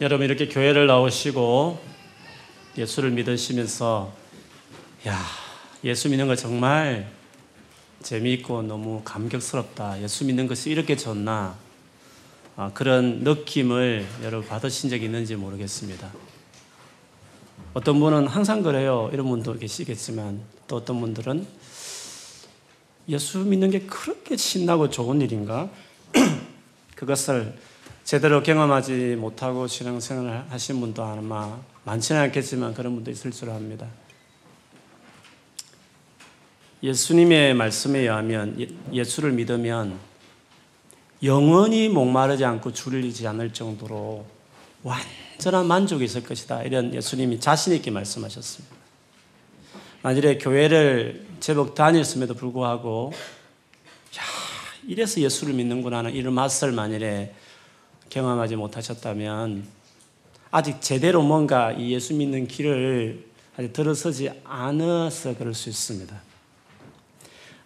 여러분 이렇게 교회를 나오시고 예수를 믿으시면서 야 예수 믿는 거 정말 재미있고 너무 감격스럽다. 예수 믿는 것이 이렇게 좋나 아, 그런 느낌을 여러분 받으신 적이 있는지 모르겠습니다. 어떤 분은 항상 그래요. 이런 분도 계시겠지만 또 어떤 분들은 예수 믿는 게 그렇게 신나고 좋은 일인가? 그것을 제대로 경험하지 못하고 신앙생활을 하신 분도 아마 많지는 않겠지만 그런 분도 있을 줄 압니다. 예수님의 말씀에 의하면 예, 예수를 믿으면 영원히 목마르지 않고 줄이지 않을 정도로 완전한 만족이 있을 것이다. 이런 예수님이 자신 있게 말씀하셨습니다. 만일에 교회를 제법 다녔음에도 불구하고, 야, 이래서 예수를 믿는구나 하는 이런 맛을 만일에 경험하지 못하셨다면 아직 제대로 뭔가 이 예수 믿는 길을 아직 들어서지 않아서 그럴 수 있습니다.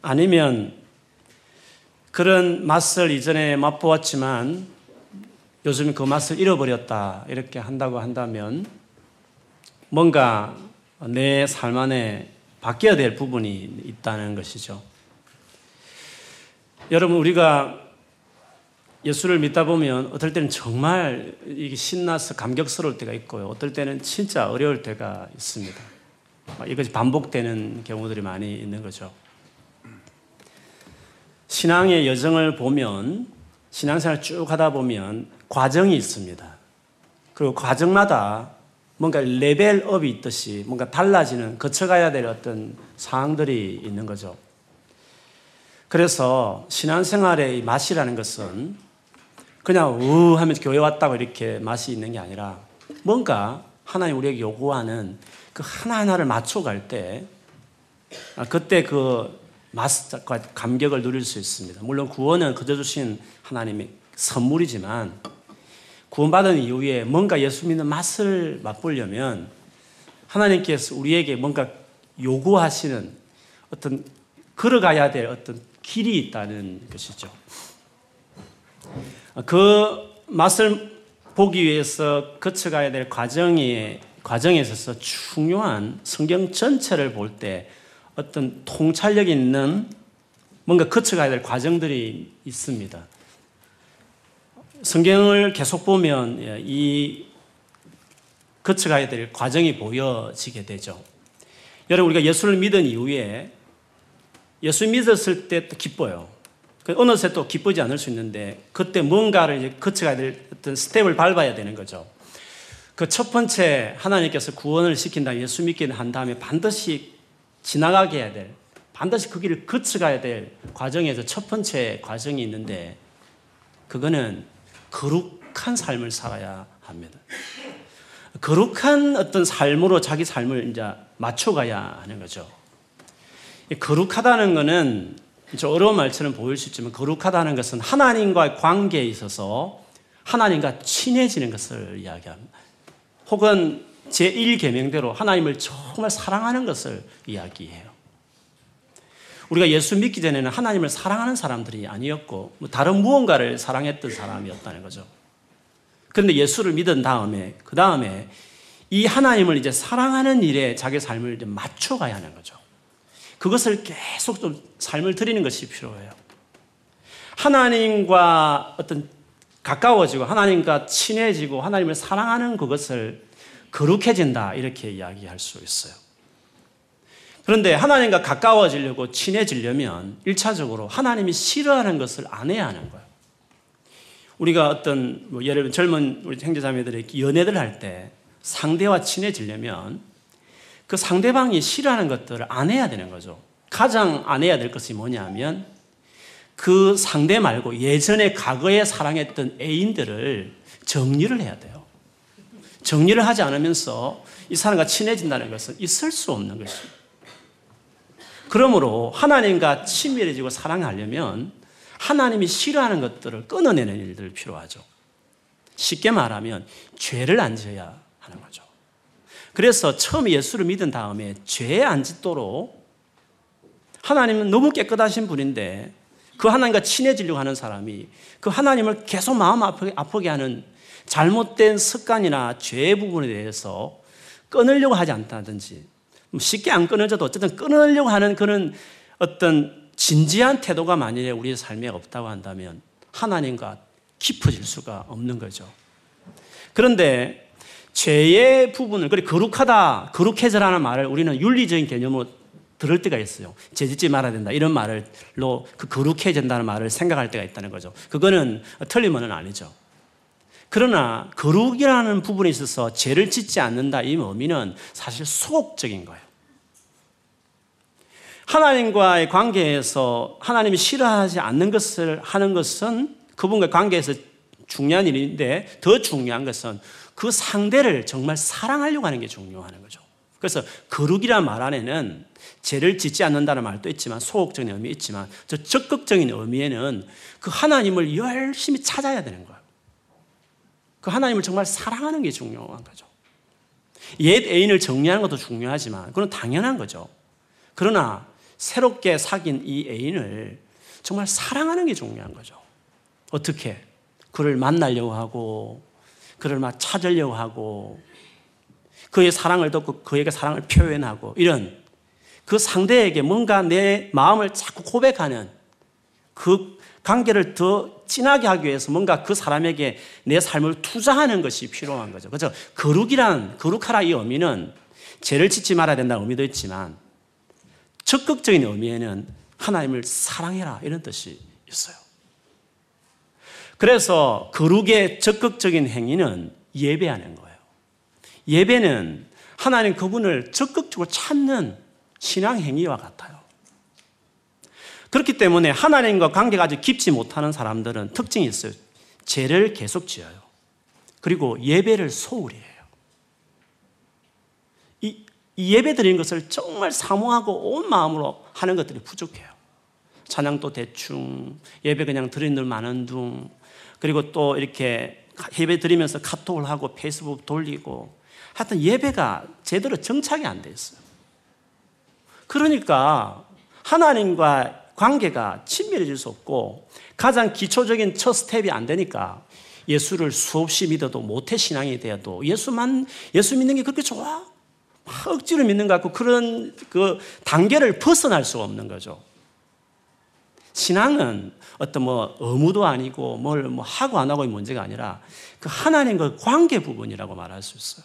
아니면 그런 맛을 이전에 맛보았지만 요즘 그 맛을 잃어버렸다 이렇게 한다고 한다면 뭔가 내 삶 안에 바뀌어야 될 부분이 있다는 것이죠. 여러분 우리가 예수를 믿다 보면 어떨 때는 정말 이게 신나서 감격스러울 때가 있고요. 어떨 때는 진짜 어려울 때가 있습니다. 이것이 반복되는 경우들이 많이 있는 거죠. 신앙의 여정을 보면 신앙생활 쭉 하다 보면 과정이 있습니다. 그리고 과정마다 뭔가 레벨업이 있듯이 뭔가 달라지는 거쳐가야 될 어떤 상황들이 있는 거죠. 그래서 신앙생활의 맛이라는 것은 그냥 우 하면서 교회 왔다고 이렇게 맛이 있는 게 아니라 뭔가 하나님 우리에게 요구하는 그 하나하나를 맞춰갈 때 아, 그때 그 맛과 감격을 누릴 수 있습니다. 물론 구원은 그저 주신 하나님의 선물이지만 구원받은 이후에 뭔가 예수 믿는 맛을 맛보려면 하나님께서 우리에게 뭔가 요구하시는 어떤 걸어가야 될 어떤 길이 있다는 것이죠. 그 맛을 보기 위해서 거쳐가야 될 과정에, 과정에 있어서 중요한 성경 전체를 볼 때 어떤 통찰력 있는 뭔가 거쳐가야 될 과정들이 있습니다. 성경을 계속 보면 예, 이 거쳐가야 될 과정이 보여지게 되죠. 여러분, 우리가 예수를 믿은 이후에 예수 믿었을 때 또 기뻐요. 그 어느새 또 기쁘지 않을 수 있는데 그때 뭔가를 거쳐가야 될 어떤 스텝을 밟아야 되는 거죠. 그 첫 번째 하나님께서 구원을 시킨다 예수 믿게 한 다음에 반드시 지나가게 해야 될 반드시 그 길을 거쳐가야 될 과정에서 첫 번째 과정이 있는데 그거는 거룩한 삶을 살아야 합니다. 거룩한 어떤 삶으로 자기 삶을 이제 맞춰가야 하는 거죠. 거룩하다는 것은 좀 어려운 말처럼 보일 수 있지만 거룩하다는 것은 하나님과의 관계에 있어서 하나님과 친해지는 것을 이야기합니다. 혹은 제1계명대로 하나님을 정말 사랑하는 것을 이야기해요. 우리가 예수 믿기 전에는 하나님을 사랑하는 사람들이 아니었고 뭐 다른 무언가를 사랑했던 사람이었다는 거죠. 그런데 예수를 믿은 다음에 그 다음에 이 하나님을 이제 사랑하는 일에 자기 삶을 맞춰가야 하는 거죠. 그것을 계속 좀 삶을 드리는 것이 필요해요. 하나님과 어떤 가까워지고 하나님과 친해지고 하나님을 사랑하는 그것을 거룩해진다 이렇게 이야기할 수 있어요. 그런데 하나님과 가까워지려고 친해지려면 1차적으로 하나님이 싫어하는 것을 안 해야 하는 거예요. 우리가 어떤 뭐 예를 들면 젊은 우리 형제자매들이 연애를 할 때 상대와 친해지려면 그 상대방이 싫어하는 것들을 안 해야 되는 거죠. 가장 안 해야 될 것이 뭐냐면 그 상대 말고 예전에 과거에 사랑했던 애인들을 정리를 해야 돼요. 정리를 하지 않으면서 이 사람과 친해진다는 것은 있을 수 없는 것입니다. 그러므로 하나님과 친밀해지고 사랑하려면 하나님이 싫어하는 것들을 끊어내는 일들 필요하죠. 쉽게 말하면 죄를 안 지어야 하는 거죠. 그래서 처음 예수를 믿은 다음에 죄에 안 짓도록 하나님은 너무 깨끗하신 분인데 그 하나님과 친해지려고 하는 사람이 그 하나님을 계속 마음 아프게, 아프게 하는 잘못된 습관이나 죄 부분에 대해서 끊으려고 하지 않다든지 뭐 쉽게 안 끊어져도 어쨌든 끊으려고 하는 그런 어떤 진지한 태도가 만일에 우리의 삶에 없다고 한다면 하나님과 깊어질 수가 없는 거죠. 그런데 죄의 부분을 그래 거룩하다, 거룩해져라는 말을 우리는 윤리적인 개념으로 들을 때가 있어요. 죄짓지 말아야 된다. 이런 말로 그 거룩해진다는 말을 생각할 때가 있다는 거죠. 그거는 틀린 말은 아니죠. 그러나 거룩이라는 부분에 있어서 죄를 짓지 않는다 이 의미는 사실 소극적인 거예요. 하나님과의 관계에서 하나님이 싫어하지 않는 것을 하는 것은 그분과의 관계에서 중요한 일인데 더 중요한 것은 그 상대를 정말 사랑하려고 하는 게 중요한 거죠. 그래서 거룩이란 말 안에는 죄를 짓지 않는다는 말도 있지만 소극적인 의미 있지만 저 적극적인 의미에는 그 하나님을 열심히 찾아야 되는 거예요. 그 하나님을 정말 사랑하는 게 중요한 거죠. 옛 애인을 정리하는 것도 중요하지만 그건 당연한 거죠. 그러나 새롭게 사귄 이 애인을 정말 사랑하는 게 중요한 거죠. 어떻게? 그를 만나려고 하고, 그를 막 찾으려고 하고, 그의 사랑을 듣고 그에게 사랑을 표현하고, 이런 그 상대에게 뭔가 내 마음을 자꾸 고백하는 그 관계를 더 진하게 하기 위해서 뭔가 그 사람에게 내 삶을 투자하는 것이 필요한 거죠. 그죠? 거룩이란, 거룩하라 이 의미는 죄를 짓지 말아야 된다는 의미도 있지만 적극적인 의미에는 하나님을 사랑해라 이런 뜻이 있어요. 그래서 거룩의 적극적인 행위는 예배하는 거예요. 예배는 하나님 그분을 적극적으로 찾는 신앙 행위와 같아요. 그렇기 때문에 하나님과 관계가 아주 깊지 못하는 사람들은 특징이 있어요. 죄를 계속 지어요. 그리고 예배를 소홀히 해요. 이 예배 드리는 것을 정말 사모하고 온 마음으로 하는 것들이 부족해요. 찬양도 대충, 예배 그냥 드리는 둥 마는 둥, 그리고 또 이렇게 예배 드리면서 카톡을 하고 페이스북 돌리고, 하여튼 예배가 제대로 정착이 안돼 있어요. 그러니까 하나님과 관계가 친밀해질 수 없고 가장 기초적인 첫 스텝이 안 되니까 예수를 수없이 믿어도 모태 신앙이 되어도 예수만 예수 믿는 게 그렇게 좋아? 억지로 믿는 것 같고 그런 그 단계를 벗어날 수가 없는 거죠. 신앙은 어떤 뭐 의무도 아니고 뭘 뭐 하고 안 하고의 문제가 아니라 그 하나님과 관계 부분이라고 말할 수 있어요.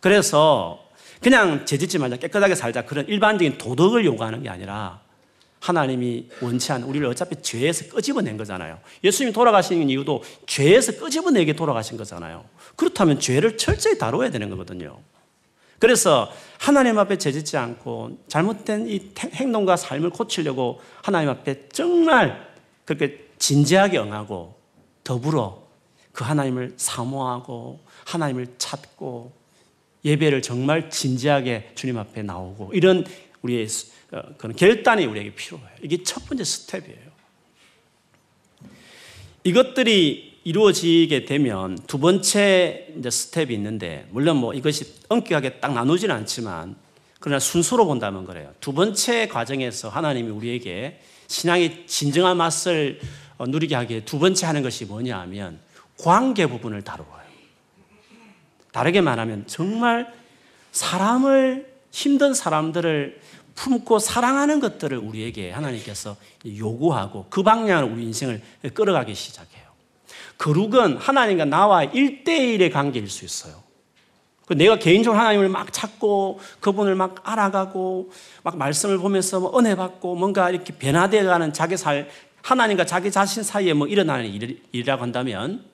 그래서 그냥 죄짓지 말자, 깨끗하게 살자 그런 일반적인 도덕을 요구하는 게 아니라 하나님이 원치 않는 우리를 어차피 죄에서 끄집어낸 거잖아요. 예수님이 돌아가신 이유도 죄에서 끄집어내게 돌아가신 거잖아요. 그렇다면 죄를 철저히 다뤄야 되는 거거든요. 그래서 하나님 앞에 죄짓지 않고 잘못된 이 행동과 삶을 고치려고 하나님 앞에 정말 그렇게 진지하게 응하고 더불어 그 하나님을 사모하고 하나님을 찾고 예배를 정말 진지하게 주님 앞에 나오고 이런 우리의 어, 그런 결단이 우리에게 필요해요. 이게 첫 번째 스텝이에요. 이것들이 이루어지게 되면 두 번째 이제 스텝이 있는데 물론 뭐 이것이 엄격하게 딱 나누지는 않지만 그러나 순서로 본다면 그래요. 두 번째 과정에서 하나님이 우리에게 신앙의 진정한 맛을 어, 누리게 하기에 두 번째 하는 것이 뭐냐 하면 관계 부분을 다루어요. 다르게 말하면 정말 사람을 힘든 사람들을 품고 사랑하는 것들을 우리에게 하나님께서 요구하고 그 방향으로 우리 인생을 끌어가기 시작해요. 거룩은 하나님과 나와 일대일의 관계일 수 있어요. 그 내가 개인적으로 하나님을 막 찾고 그분을 막 알아가고 막 말씀을 보면서 뭐 은혜 받고 뭔가 이렇게 변화되어 가는 자기 살, 하나님과 자기 자신 사이에 뭐 일어나는 일이라고 한다면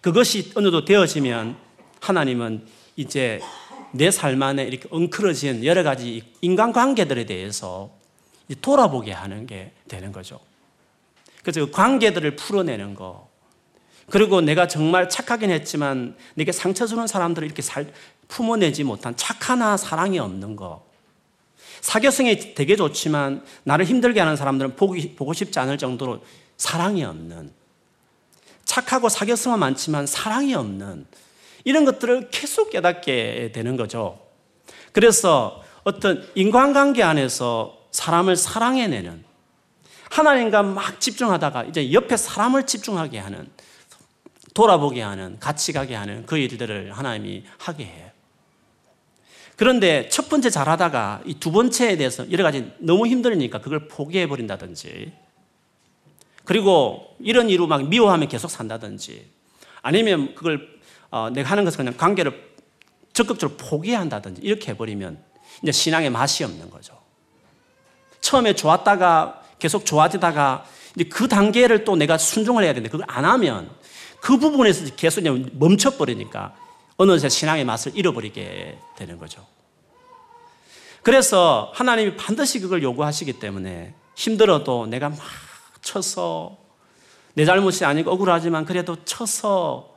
그것이 어느 정도 되어지면 하나님은 이제 내 삶 안에 이렇게 엉클어진 여러 가지 인간관계들에 대해서 돌아보게 하는 게 되는 거죠. 그래서 그 관계들을 풀어내는 거, 그리고 내가 정말 착하긴 했지만 내게 상처 주는 사람들을 이렇게 살, 품어내지 못한 착하나 사랑이 없는 거. 사교성이 되게 좋지만 나를 힘들게 하는 사람들은 보기, 보고 싶지 않을 정도로 사랑이 없는 착하고 사교성은 많지만 사랑이 없는 이런 것들을 계속 깨닫게 되는 거죠. 그래서 어떤 인간관계 안에서 사람을 사랑해내는 하나님과 막 집중하다가 이제 옆에 사람을 집중하게 하는 돌아보게 하는, 같이 가게 하는 그 일들을 하나님이 하게 해요. 그런데 첫 번째 잘하다가 이 두 번째에 대해서 여러 가지 너무 힘들으니까 그걸 포기해 버린다든지 그리고 이런 이유로 막 미워하면 계속 산다든지 아니면 그걸 어, 내가 하는 것을 그냥 관계를 적극적으로 포기한다든지 이렇게 해버리면 이제 신앙의 맛이 없는 거죠. 처음에 좋았다가 계속 좋아지다가 이제 그 단계를 또 내가 순종을 해야 되는데 그걸 안 하면 그 부분에서 계속 멈춰버리니까 어느새 신앙의 맛을 잃어버리게 되는 거죠. 그래서 하나님이 반드시 그걸 요구하시기 때문에 힘들어도 내가 막 쳐서 내 잘못이 아니고 억울하지만 그래도 쳐서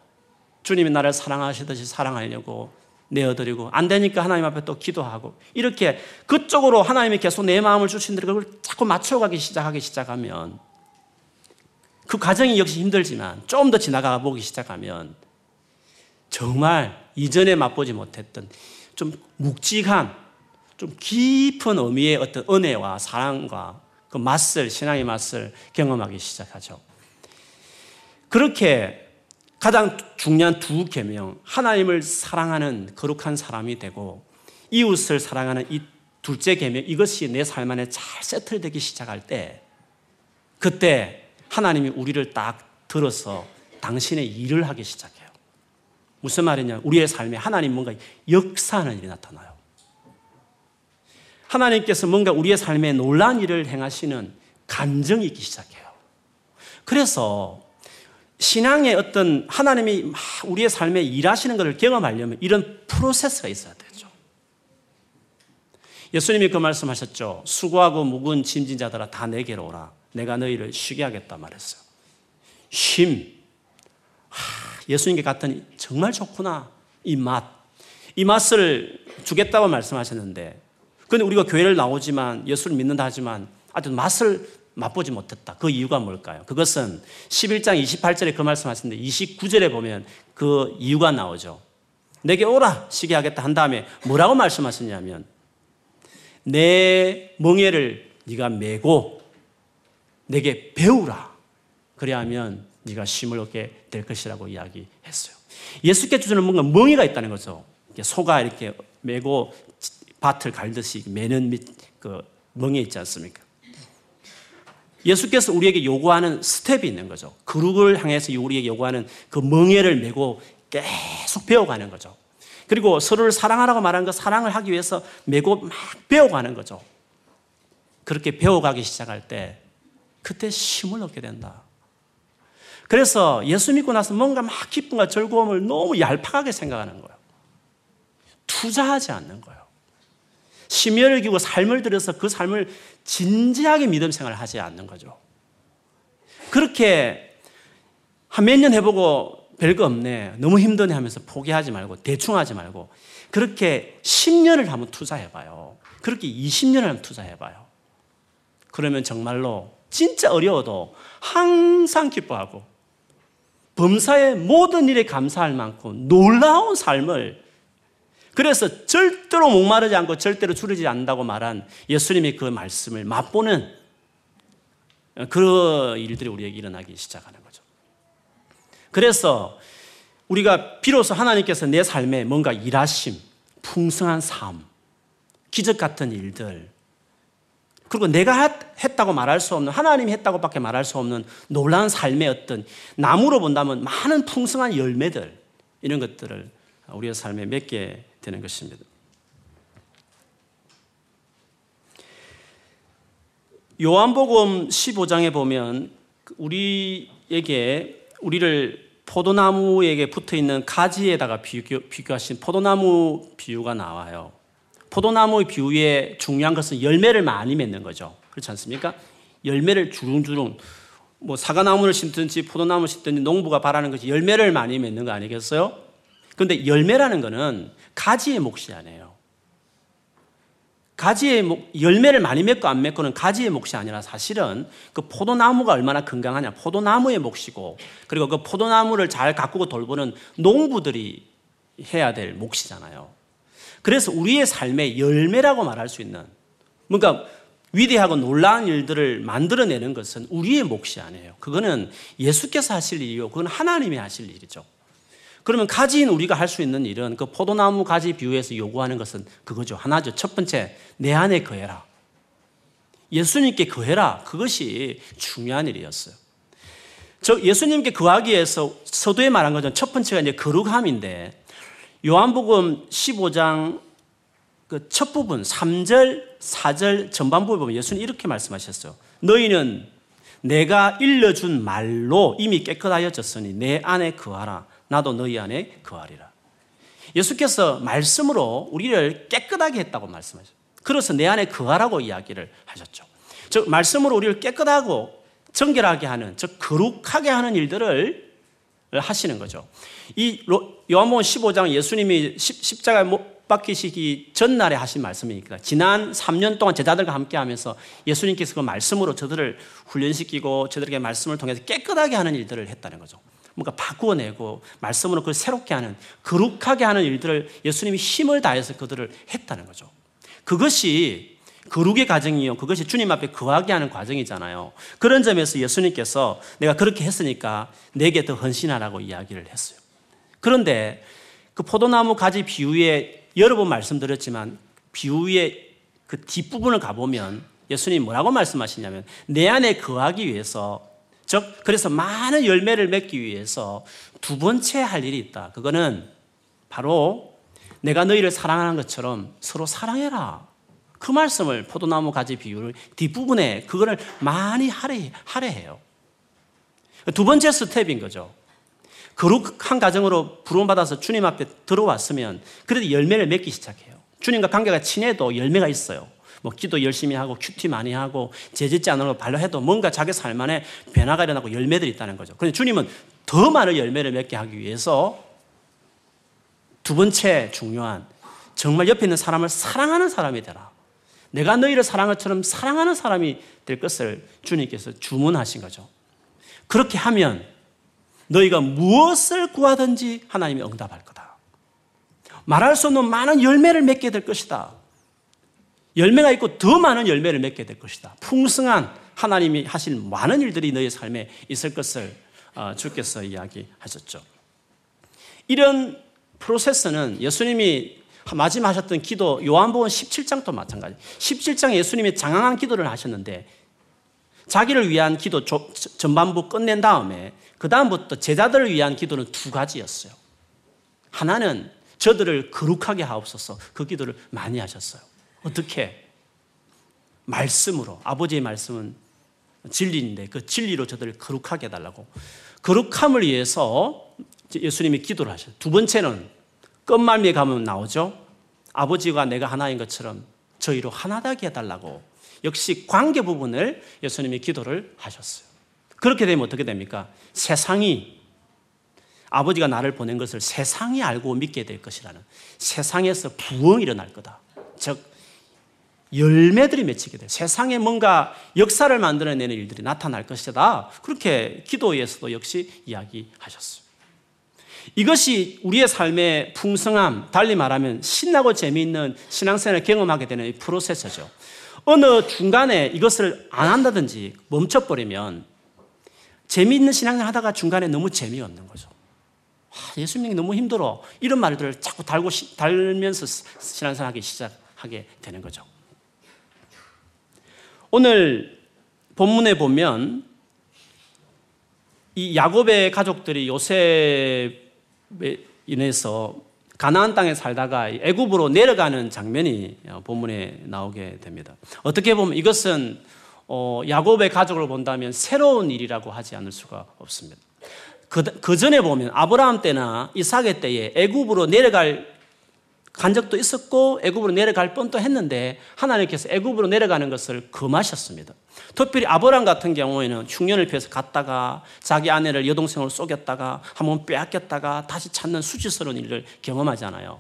주님이 나를 사랑하시듯이 사랑하려고 내어드리고 안 되니까 하나님 앞에 또 기도하고 이렇게 그쪽으로 하나님이 계속 내 마음을 주신 대로 그걸 자꾸 맞춰가기 시작하기 시작하면 그 과정이 역시 힘들지만 좀 더 지나가 보기 시작하면 정말 이전에 맛보지 못했던 좀 묵직한 좀 깊은 의미의 어떤 은혜와 사랑과 그 맛을 신앙의 맛을 경험하기 시작하죠. 그렇게 가장 중요한 두 계명 하나님을 사랑하는 거룩한 사람이 되고 이웃을 사랑하는 이 둘째 계명 이것이 내 삶 안에 잘 세틀되기 시작할 때 그때 하나님이 우리를 딱 들어서 당신의 일을 하기 시작해요. 무슨 말이냐? 우리의 삶에 하나님 뭔가 역사하는 일이 나타나요. 하나님께서 뭔가 우리의 삶에 놀란 일을 행하시는 감정이 있기 시작해요. 그래서 신앙의 어떤 하나님이 우리의 삶에 일하시는 것을 경험하려면 이런 프로세스가 있어야 되죠. 예수님이 그 말씀하셨죠. 수고하고 묵은 짐진 자들아 다 내게로 오라. 내가 너희를 쉬게 하겠다 말했어요. 쉼. 예수님께 갔더니 정말 좋구나. 이 맛. 이 맛을 주겠다고 말씀하셨는데 근데 우리가 교회를 나오지만 예수를 믿는다 하지만 아주 맛을 맛보지 못했다. 그 이유가 뭘까요? 그것은 11장 28절에 그 말씀하셨는데 29절에 보면 그 이유가 나오죠. 내게 오라 시게 하겠다 한 다음에 뭐라고 말씀하셨냐면 내 멍에를 네가 메고 내게 배우라. 그래야하면 네가 쉼을 얻게 될 것이라고 이야기했어요. 예수께 주는 뭔가 멍에가 있다는 거죠. 소가 이렇게 메고 밭을 갈듯이 매는 그 멍에 있지 않습니까? 예수께서 우리에게 요구하는 스텝이 있는 거죠. 그룹을 향해서 우리에게 요구하는 그 멍에를 메고 계속 배워가는 거죠. 그리고 서로를 사랑하라고 말한 그 사랑을 하기 위해서 메고 막 배워가는 거죠. 그렇게 배워가기 시작할 때 그때 힘을 얻게 된다. 그래서 예수 믿고 나서 뭔가 막 기쁨과 즐거움을 너무 얄팍하게 생각하는 거예요. 투자하지 않는 거예요. 심혈을 기고 삶을 들여서 그 삶을 진지하게 믿음 생활을 하지 않는 거죠. 그렇게 한 몇 년 해보고 별거 없네. 너무 힘드네 하면서 포기하지 말고 대충 하지 말고 그렇게 10년을 한번 투자해봐요. 그렇게 20년을 한번 투자해봐요. 그러면 정말로 진짜 어려워도 항상 기뻐하고 범사의 모든 일에 감사할 만큼 놀라운 삶을 그래서 절대로 목마르지 않고 절대로 줄이지 않는다고 말한 예수님의 그 말씀을 맛보는 그 일들이 우리에게 일어나기 시작하는 거죠. 그래서 우리가 비로소 하나님께서 내 삶에 뭔가 일하심, 풍성한 삶, 기적 같은 일들, 그리고 내가 했다고 말할 수 없는, 하나님이 했다고밖에 말할 수 없는 놀라운 삶의 어떤 나무로 본다면 많은 풍성한 열매들, 이런 것들을 우리의 삶에 맺게 되는 것입니다. 요한복음 15장에 보면 우리에게 우리를 포도나무에게 붙어 있는 가지에다가 비교, 하신 포도나무 비유가 나와요. 포도나무 비유의 중요한 것은 열매를 많이 맺는 거죠. 그렇지 않습니까? 열매를 주릉주릉 뭐 사과나무를 심든지 포도나무를 심든지 농부가 바라는 것이 열매를 많이 맺는 거 아니겠어요? 그런데 열매라는 것은 가지의 몫이 아니에요. 가지의 목, 열매를 많이 맺고 안 맺고는 가지의 몫이 아니라 사실은 그 포도나무가 얼마나 건강하냐. 포도나무의 몫이고 그리고 그 포도나무를 잘 가꾸고 돌보는 농부들이 해야 될 몫이잖아요. 그래서 우리의 삶의 열매라고 말할 수 있는 뭔가 위대하고 놀라운 일들을 만들어내는 것은 우리의 몫이 아니에요. 그거는 예수께서 하실 일이요. 그건 하나님이 하실 일이죠. 그러면 가지인 우리가 할 수 있는 일은 그 포도나무 가지 비유에서 요구하는 것은 그거죠. 하나죠. 첫 번째, 내 안에 거해라. 예수님께 거해라. 그것이 중요한 일이었어요. 저 예수님께 거하기 위해서 서두에 말한 것은 첫 번째가 이제 거룩함인데 요한복음 15장 그 첫 부분 3절, 4절 전반부에 보면 예수님 이렇게 말씀하셨어요. 너희는 내가 일러준 말로 이미 깨끗하여졌으니 내 안에 거하라. 나도 너희 안에 거하리라. 예수께서 말씀으로 우리를 깨끗하게 했다고 말씀하셨어요. 그래서 내 안에 거하라고 이야기를 하셨죠. 즉 말씀으로 우리를 깨끗하고 정결하게 하는 즉 거룩하게 하는 일들을 하시는 거죠. 이 요한복음 15장 예수님이 십자가에 못 박히시기 전날에 하신 말씀이니까 지난 3년 동안 제자들과 함께 하면서 예수님께서 그 말씀으로 저들을 훈련시키고 저들에게 말씀을 통해서 깨끗하게 하는 일들을 했다는 거죠. 뭔가 바꾸어내고 말씀으로 그걸 새롭게 하는 거룩하게 하는 일들을 예수님이 힘을 다해서 그들을 했다는 거죠. 그것이 거룩의 과정이요. 그것이 주님 앞에 거하게 하는 과정이잖아요. 그런 점에서 예수님께서 내가 그렇게 했으니까 내게 더 헌신하라고 이야기를 했어요. 그런데 그 포도나무 가지 비유에 여러 번 말씀드렸지만 비유의 그 뒷부분을 가보면 예수님 뭐라고 말씀하시냐면 내 안에 거하기 위해서 즉 그래서 많은 열매를 맺기 위해서 두 번째 할 일이 있다. 그거는 바로 내가 너희를 사랑하는 것처럼 서로 사랑해라. 그 말씀을 포도나무 가지 비유를 뒷부분에 그거를 많이 하래, 하래 해요. 두 번째 스텝인 거죠. 거룩한 가정으로 부름받아서 주님 앞에 들어왔으면 그래도 열매를 맺기 시작해요. 주님과 관계가 친해도 열매가 있어요. 뭐 기도 열심히 하고 큐티 많이 하고 제짓지 않으로 반려해도 뭔가 자기 삶 안에 변화가 일어나고 열매들이 있다는 거죠. 그런데 주님은 더 많은 열매를 맺게 하기 위해서 두 번째 중요한 정말 옆에 있는 사람을 사랑하는 사람이 되라. 내가 너희를 사랑한 것처럼 사랑하는 사람이 될 것을 주님께서 주문하신 거죠. 그렇게 하면 너희가 무엇을 구하든지 하나님이 응답할 거다. 말할 수 없는 많은 열매를 맺게 될 것이다. 열매가 있고 더 많은 열매를 맺게 될 것이다. 풍성한 하나님이 하실 많은 일들이 너희 삶에 있을 것을 어, 주께서 이야기하셨죠. 이런 프로세스는 예수님이 마지막 하셨던 기도 요한복음 17장도 마찬가지. 17장 예수님이 장황한 기도를 하셨는데 자기를 위한 기도 전반부 끝낸 다음에 그 다음부터 제자들을 위한 기도는 두 가지였어요. 하나는 저들을 거룩하게 하옵소서 그 기도를 많이 하셨어요. 어떻게? 말씀으로 아버지의 말씀은 진리인데 그 진리로 저들을 거룩하게 해달라고 거룩함을 위해서 예수님이 기도를 하셨어요. 두 번째는 끝말미에 가면 나오죠. 아버지가 내가 하나인 것처럼 저희로 하나되게 해달라고 역시 관계 부분을 예수님이 기도를 하셨어요. 그렇게 되면 어떻게 됩니까? 세상이 아버지가 나를 보낸 것을 세상이 알고 믿게 될 것이라는 세상에서 부흥이 일어날 거다. 즉 열매들이 맺히게 돼. 세상에 뭔가 역사를 만들어내는 일들이 나타날 것이다. 그렇게 기도에서도 역시 이야기하셨어요. 이것이 우리의 삶의 풍성함, 달리 말하면 신나고 재미있는 신앙생활을 경험하게 되는 프로세서죠. 어느 중간에 이것을 안 한다든지 멈춰버리면 재미있는 신앙을 하다가 중간에 너무 재미없는 거죠. 아, 예수 님이 너무 힘들어. 이런 말들을 자꾸 달고, 달면서 신앙생활 하기 시작하게 되는 거죠. 오늘 본문에 보면 이 야곱의 가족들이 요셉에 인해서 가나안 땅에 살다가 애굽으로 내려가는 장면이 본문에 나오게 됩니다. 어떻게 보면 이것은 어, 야곱의 가족을 본다면 새로운 일이라고 하지 않을 수가 없습니다. 그, 그 전에 보면 아브라함 때나 이삭의 때에 애굽으로 내려갈 간 적도 있었고 애굽으로 내려갈 뻔도 했는데 하나님께서 애굽으로 내려가는 것을 금하셨습니다. 특별히 아브라함 같은 경우에는 흉년을 피해서 갔다가 자기 아내를 여동생으로 속였다가 한번 빼앗겼다가 다시 찾는 수치스러운 일을 경험하잖아요.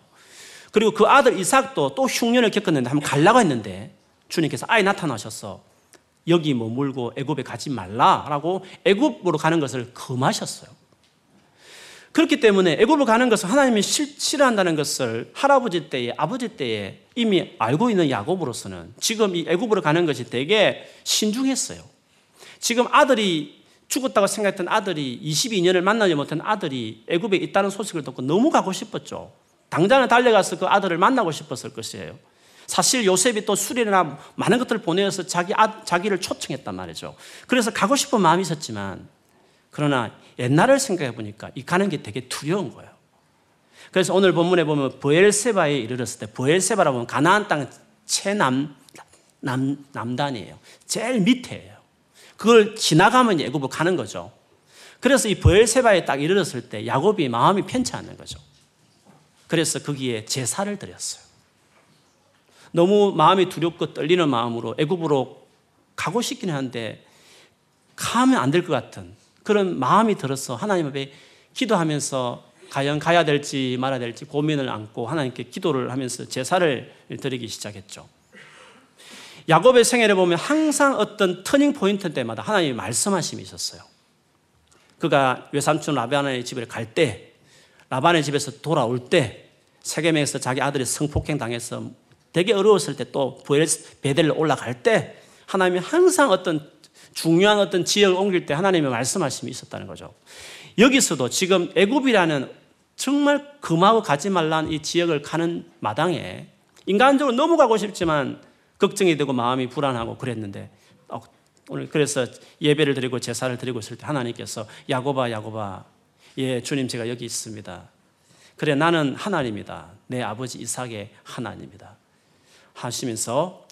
그리고 그 아들 이삭도 또 흉년을 겪었는데 한번 갈라고 했는데 주님께서 아예 나타나셔서 여기 머물고 애굽에 가지 말라라고 애굽으로 가는 것을 금하셨어요. 그렇기 때문에 애굽을 가는 것은 하나님이 싫어한다는 것을 할아버지 때에 아버지 때에 이미 알고 있는 야곱으로서는 지금 이 애굽으로 가는 것이 되게 신중했어요. 지금 아들이 죽었다고 생각했던 아들이 22년을 만나지 못한 아들이 애굽에 있다는 소식을 듣고 너무 가고 싶었죠. 당장은 달려가서 그 아들을 만나고 싶었을 것이에요. 사실 요셉이 또 수리나 많은 것들을 보내어서 자기 아, 자기를 초청했단 말이죠. 그래서 가고 싶은 마음이 있었지만 그러나 옛날을 생각해 보니까 이 가는 게 되게 두려운 거예요. 그래서 오늘 본문에 보면 부엘세바에 이르렀을 때 부엘세바라고 하면 가나안 땅 최남 남, 남단이에요. 제일 밑에예요. 그걸 지나가면 애굽으로 가는 거죠. 그래서 이 부엘세바에 딱 이르렀을 때 야곱이 마음이 편치 않는 거죠. 그래서 거기에 제사를 드렸어요. 너무 마음이 두렵고 떨리는 마음으로 애굽으로 가고 싶긴 한데 가면 안 될 것 같은 그런 마음이 들어서 하나님 앞에 기도하면서 과연 가야 될지 말아야 될지 고민을 안고 하나님께 기도를 하면서 제사를 드리기 시작했죠. 야곱의 생애를 보면 항상 어떤 터닝 포인트 때마다 하나님이 말씀하심이 있었어요. 그가 외삼촌 라반의 집에 갈 때, 라반의 집에서 돌아올 때, 세겜에서 자기 아들이 성폭행 당해서 되게 어려웠을 때 또 베델로 올라갈 때 하나님이 항상 어떤 중요한 어떤 지역을 옮길 때 하나님의 말씀하심이 있었다는 거죠. 여기서도 지금 애굽이라는 정말 금하고 가지 말란 이 지역을 가는 마당에 인간적으로 너무 가고 싶지만 걱정이 되고 마음이 불안하고 그랬는데 어, 오늘 그래서 예배를 드리고 제사를 드리고 있을 때 하나님께서 야고바 야고바 예 주님 제가 여기 있습니다. 그래 나는 하나님이다. 내 아버지 이삭의 하나님이다. 하시면서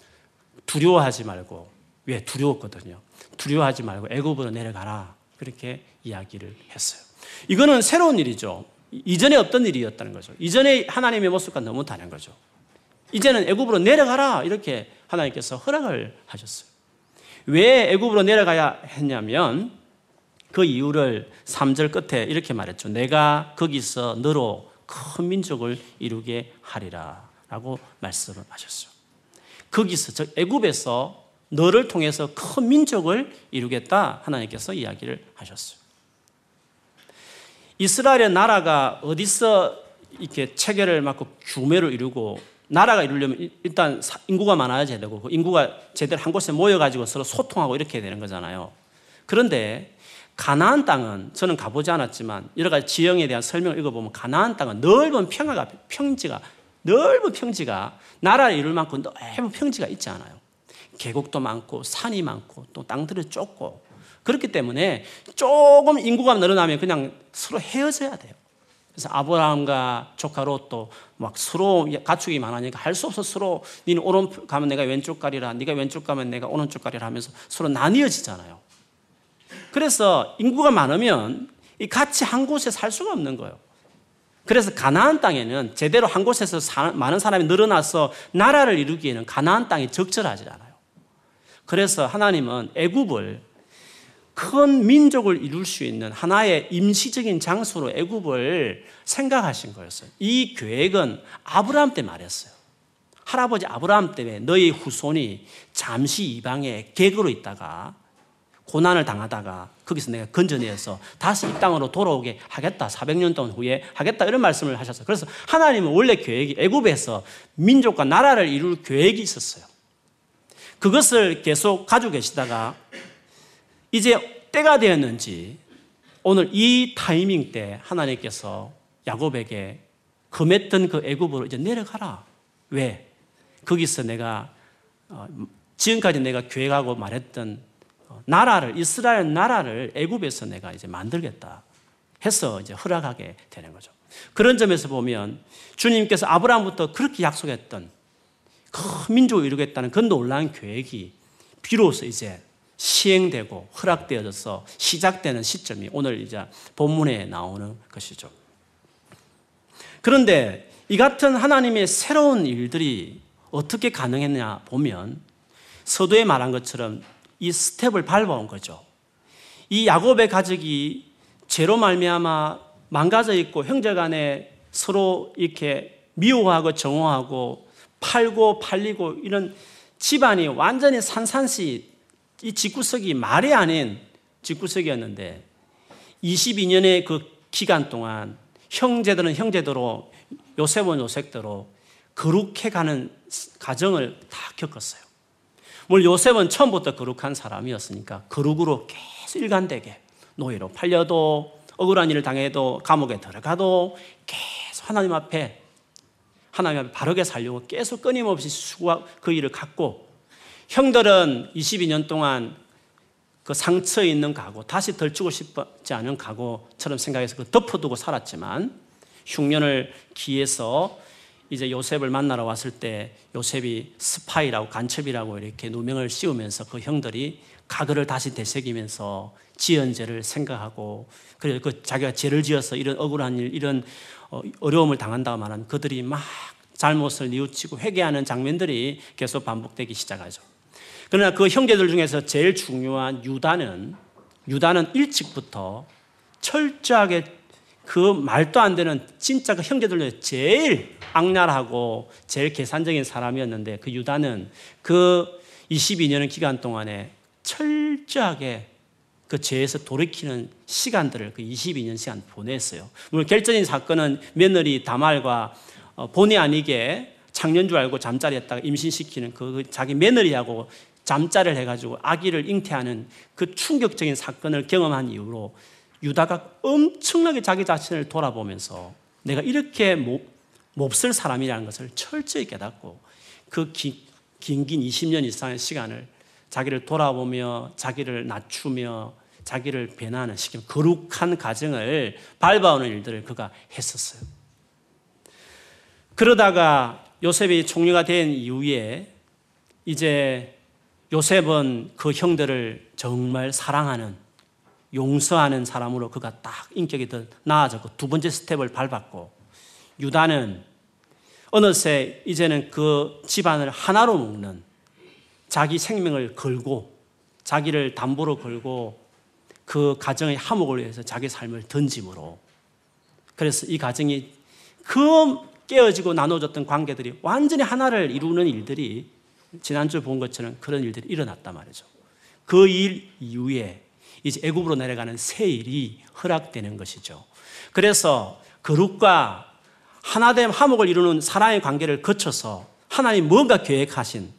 두려워하지 말고 왜 두려웠거든요. 두려워하지 말고 애굽으로 내려가라. 그렇게 이야기를 했어요. 이거는 새로운 일이죠. 이전에 없던 일이었다는 거죠. 이전에 하나님의 모습과 너무 다른 거죠. 이제는 애굽으로 내려가라 이렇게 하나님께서 허락을 하셨어요. 왜 애굽으로 내려가야 했냐면 그 이유를 3절 끝에 이렇게 말했죠. 내가 거기서 너로 큰 민족을 이루게 하리라라고 말씀을 하셨어요. 거기서 즉 애굽에서 너를 통해서 큰 민족을 이루겠다 하나님께서 이야기를 하셨어요. 이스라엘의 나라가 어디서 이렇게 체계를 맡고 규매를 이루고 나라가 이루려면 일단 인구가 많아야 되고 그 인구가 제대로 한 곳에 모여가지고 서로 소통하고 이렇게 되는 거잖아요. 그런데 가나안 땅은 저는 가보지 않았지만 여러 가지 지형에 대한 설명을 읽어보면 가나안 땅은 넓은 평화가 평지가 넓은 평지가 나라를 이룰 만큼 넓은 평지가 있지 않아요. 계곡도 많고 산이 많고 또 땅들이 좁고 그렇기 때문에 조금 인구가 늘어나면 그냥 서로 헤어져야 돼요. 그래서 아브라함과 조카 롯도 막 서로 가축이 많으니까 할 수 없어 서로 니는 오른 가면 내가 왼쪽 가리라 네가 왼쪽 가면 내가 오른쪽 가리라 하면서 서로 나뉘어지잖아요. 그래서 인구가 많으면 같이 한 곳에 살 수가 없는 거예요. 그래서 가나안 땅에는 제대로 한 곳에서 많은 사람이 늘어나서 나라를 이루기에는 가나안 땅이 적절하지 않아요. 그래서 하나님은 애굽을 큰 민족을 이룰 수 있는 하나의 임시적인 장소로 애굽을 생각하신 거였어요. 이 계획은 아브라함 때 말했어요. 할아버지 아브라함 때문에 너희 후손이 잠시 이방에 객으로 있다가 고난을 당하다가 거기서 내가 건져내서 다시 이 땅으로 돌아오게 하겠다. 400년 동안 후에 하겠다. 이런 말씀을 하셨어요. 그래서 하나님은 원래 계획이 애굽에서 민족과 나라를 이룰 계획이 있었어요. 그것을 계속 가지고 계시다가 이제 때가 되었는지 오늘 이 타이밍 때 하나님께서 야곱에게 금했던 그 애굽으로 이제 내려가라. 왜? 거기서 내가 어, 지금까지 내가 계획하고 말했던 어, 나라를 이스라엘 나라를 애굽에서 내가 이제 만들겠다 해서 이제 허락하게 되는 거죠. 그런 점에서 보면 주님께서 아브라함부터 그렇게 약속했던 큰 민족을 이루겠다는 그 놀라운 계획이 비로소 이제 시행되고 허락되어져서 시작되는 시점이 오늘 이제 본문에 나오는 것이죠. 그런데 이 같은 하나님의 새로운 일들이 어떻게 가능했냐 보면 서도에 말한 것처럼 이 스텝을 밟아온 거죠. 이 야곱의 가족이 죄로 말미암아 망가져 있고 형제간에 서로 이렇게 미워하고 정오하고 팔고 팔리고 이런 집안이 완전히 산산시 이 집구석이 말이 아닌 집구석이었는데 22년의 그 기간 동안 형제들은 형제대로 요셉은 요셉대로 거룩해 가는 과정을 다 겪었어요. 물론 요셉은 처음부터 거룩한 사람이었으니까 거룩으로 계속 일관되게 노예로 팔려도 억울한 일을 당해도 감옥에 들어가도 계속 하나님 앞에 하나님 앞에 바르게 살려고 계속 끊임없이 수고하 그 일을 갖고 형들은 22년 동안 그 상처에 있는 각오, 다시 덜주고 싶지 않은 각오처럼 생각해서 그 덮어두고 살았지만 흉년을 기해서 이제 요셉을 만나러 왔을 때 요셉이 스파이라고 간첩이라고 이렇게 누명을 씌우면서 그 형들이 가그를 다시 되새기면서 지은 죄를 생각하고 그래서 그 자기가 죄를 지어서 이런 억울한 일 이런 어, 어려움을 당한다고 그들이 막 잘못을 뉘우치고 회개하는 장면들이 계속 반복되기 시작하죠. 그러나 그 형제들 중에서 제일 중요한 유다는 유다는 일찍부터 철저하게 그 말도 안 되는 진짜 그 형제들 중에 제일 악랄하고 제일 계산적인 사람이었는데 그 유다는 그 22년 기간 동안에 철저하게 그 죄에서 돌이키는 시간들을 그 22년 시간 보냈어요. 물론 결정적인 사건은 며느리 다말과 어, 본의 아니게 창년 줄 알고 잠자리 했다가 임신시키는 그 자기 며느리하고 잠자를 해가지고 아기를 잉태하는 그 충격적인 사건을 경험한 이후로 유다가 엄청나게 자기 자신을 돌아보면서 내가 이렇게 못, 몹쓸 사람이라는 것을 철저히 깨닫고 그 긴긴 20년 이상의 시간을 자기를 돌아보며 자기를 낮추며 자기를 배나는 시키는 거룩한 가정을 밟아오는 일들을 그가 했었어요. 그러다가 요셉이 총리가 된 이후에 이제 요셉은 그 형들을 정말 사랑하는 용서하는 사람으로 그가 딱 인격이 더 나아졌고 두 번째 스텝을 밟았고 유다는 어느새 이제는 그 집안을 하나로 묶는 자기 생명을 걸고 자기를 담보로 걸고 그 가정의 화목을 위해서 자기 삶을 던짐으로 그래서 이 가정이 그 깨어지고 나눠졌던 관계들이 완전히 하나를 이루는 일들이 지난주에 본 것처럼 그런 일들이 일어났단 말이죠. 그 일 이후에 이제 애굽으로 내려가는 새 일이 허락되는 것이죠. 그래서 거룩과 하나됨 화목을 이루는 사랑의 관계를 거쳐서 하나님 뭔가 계획하신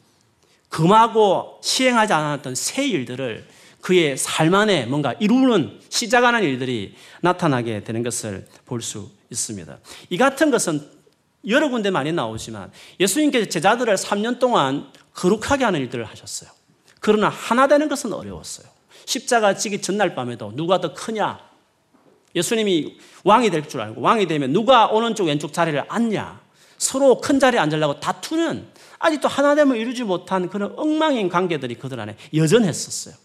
금하고 시행하지 않았던 새 일들을 그의 삶 안에 뭔가 이루는 시작하는 일들이 나타나게 되는 것을 볼 수 있습니다. 이 같은 것은 여러 군데 많이 나오지만 예수님께서 제자들을 3년 동안 거룩하게 하는 일들을 하셨어요. 그러나 하나 되는 것은 어려웠어요. 십자가 지기 전날 밤에도 누가 더 크냐? 예수님이 왕이 될 줄 알고 왕이 되면 누가 오른쪽 왼쪽 자리를 앉냐? 서로 큰 자리에 앉으려고 다투는 아직도 하나됨을 이루지 못한 그런 엉망인 관계들이 그들 안에 여전했었어요.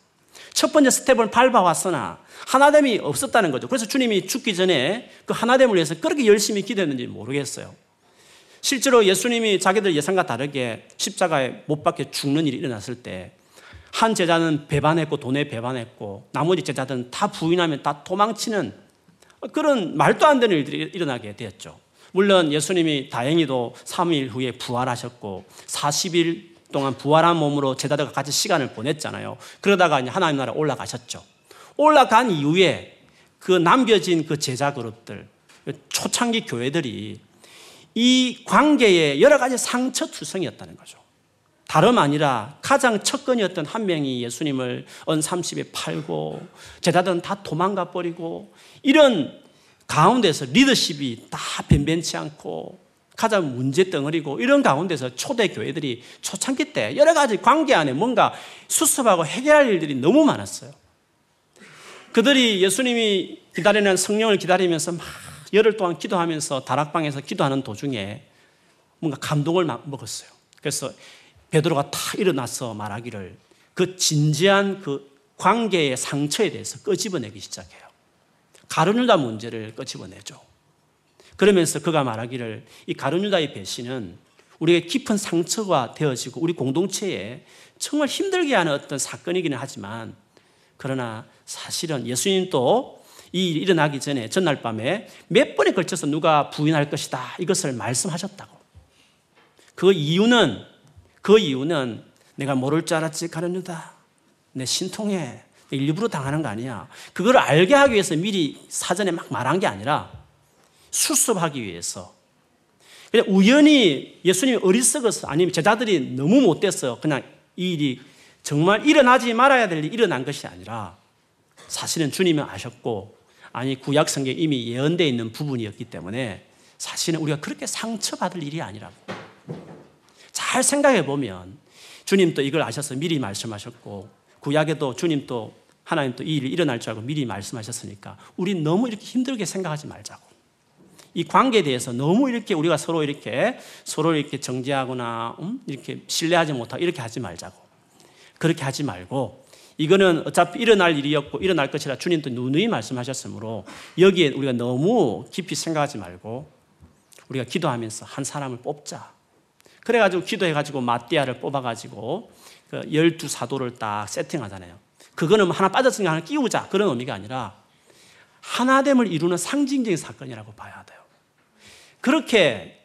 첫 번째 스텝을 밟아왔으나 하나됨이 없었다는 거죠. 그래서 주님이 죽기 전에 그 하나됨을 위해서 그렇게 열심히 기도했는지 모르겠어요. 실제로 예수님이 자기들 예상과 다르게 십자가에 못 박혀 죽는 일이 일어났을 때 한 제자는 배반했고 돈에 배반했고 나머지 제자들은 다 부인하면 다 도망치는 그런 말도 안 되는 일들이 일어나게 되었죠. 물론 예수님이 다행히도 3일 후에 부활하셨고 40일 동안 부활한 몸으로 제자들과 같이 시간을 보냈잖아요. 그러다가 이제 하나님 나라 올라가셨죠. 올라간 이후에 그 남겨진 그 제자 그룹들, 초창기 교회들이 이 관계에 여러 가지 상처 투성이었다는 거죠. 다름 아니라 가장 첫건이었던 한 명이 예수님을 은 30에 팔고 제자들은 다 도망가 버리고 이런 가운데서 리더십이 다 변변치 않고 가장 문제 덩어리고 이런 가운데서 초대 교회들이 초창기 때 여러 가지 관계 안에 뭔가 수습하고 해결할 일들이 너무 많았어요. 그들이 예수님이 기다리는 성령을 기다리면서 막 열흘 동안 기도하면서 다락방에서 기도하는 도중에 뭔가 감동을 먹었어요. 그래서 베드로가 다 일어나서 말하기를 그 진지한 그 관계의 상처에 대해서 끄집어내기 시작해요. 가르누다 문제를 끄집어내죠. 그러면서 그가 말하기를 이 가르누다의 배신은 우리의 깊은 상처가 되어지고 우리 공동체에 정말 힘들게 하는 어떤 사건이기는 하지만 그러나 사실은 예수님도 이 일이 일어나기 전에 전날 밤에 몇 번에 걸쳐서 누가 부인할 것이다. 이것을 말씀하셨다고. 그 이유는, 그 이유는 내가 모를 줄 알았지 가려누다. 내 신통해. 일부러 당하는 거 아니야. 그걸 알게 하기 위해서 미리 사전에 막 말한 게 아니라 수습하기 위해서. 그냥 우연히 예수님이 어리석어서 아니면 제자들이 너무 못됐어. 그냥 이 일이 정말 일어나지 말아야 될 일이 일어난 것이 아니라 사실은 주님이 아셨고 아니 구약 성경에 이미 예언되어 있는 부분이었기 때문에 사실은 우리가 그렇게 상처받을 일이 아니라고. 잘 생각해 보면 주님도 이걸 아셔서 미리 말씀하셨고 구약에도 주님도 하나님도 이 일이 일어날 줄 알고 미리 말씀하셨으니까 우리 너무 이렇게 힘들게 생각하지 말자고. 이 관계에 대해서 너무 이렇게 우리가 서로 이렇게 서로 이렇게 정죄하거나 음? 이렇게 신뢰하지 못하고 이렇게 하지 말자고. 그렇게 하지 말고 이거는 어차피 일어날 일이었고 일어날 것이라 주님도 누누이 말씀하셨으므로 여기에 우리가 너무 깊이 생각하지 말고 우리가 기도하면서 한 사람을 뽑자. 그래가지고 기도해가지고 마띠아를 뽑아가지고 그 열두 사도를 딱 세팅하잖아요. 그거는 하나 빠졌으니까 하나 끼우자. 그런 의미가 아니라 하나됨을 이루는 상징적인 사건이라고 봐야 돼요. 그렇게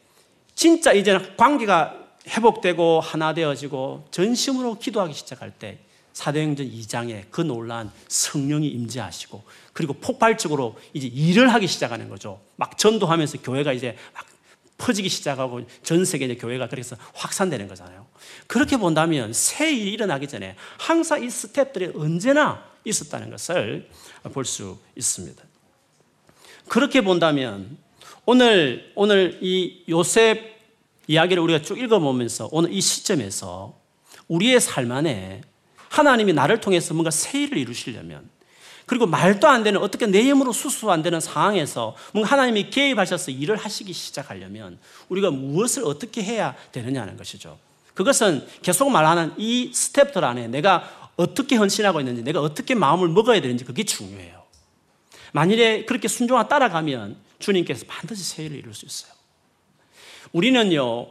진짜 이제는 관계가 회복되고 하나 되어지고 전심으로 기도하기 시작할 때 사도행전 2장에 그 놀란 성령이 임재하시고 그리고 폭발적으로 이제 일을 하기 시작하는 거죠. 막 전도하면서 교회가 이제 막 퍼지기 시작하고 전 세계 이 교회가 그래서 확산되는 거잖아요. 그렇게 본다면 새 일이 일어나기 전에 항상 이 스텝들이 언제나 있었다는 것을 볼 수 있습니다. 그렇게 본다면 오늘 오늘 이 요셉 이야기를 우리가 쭉 읽어보면서 오늘 이 시점에서 우리의 삶 안에 하나님이 나를 통해서 뭔가 새 일을 이루시려면 그리고 말도 안 되는 어떻게 내 힘으로 수수 안 되는 상황에서 뭔가 하나님이 개입하셔서 일을 하시기 시작하려면 우리가 무엇을 어떻게 해야 되느냐는 것이죠. 그것은 계속 말하는 이 스텝들 안에 내가 어떻게 헌신하고 있는지 내가 어떻게 마음을 먹어야 되는지 그게 중요해요. 만일에 그렇게 순종하 따라가면 주님께서 반드시 새 일을 이룰 수 있어요. 우리는요,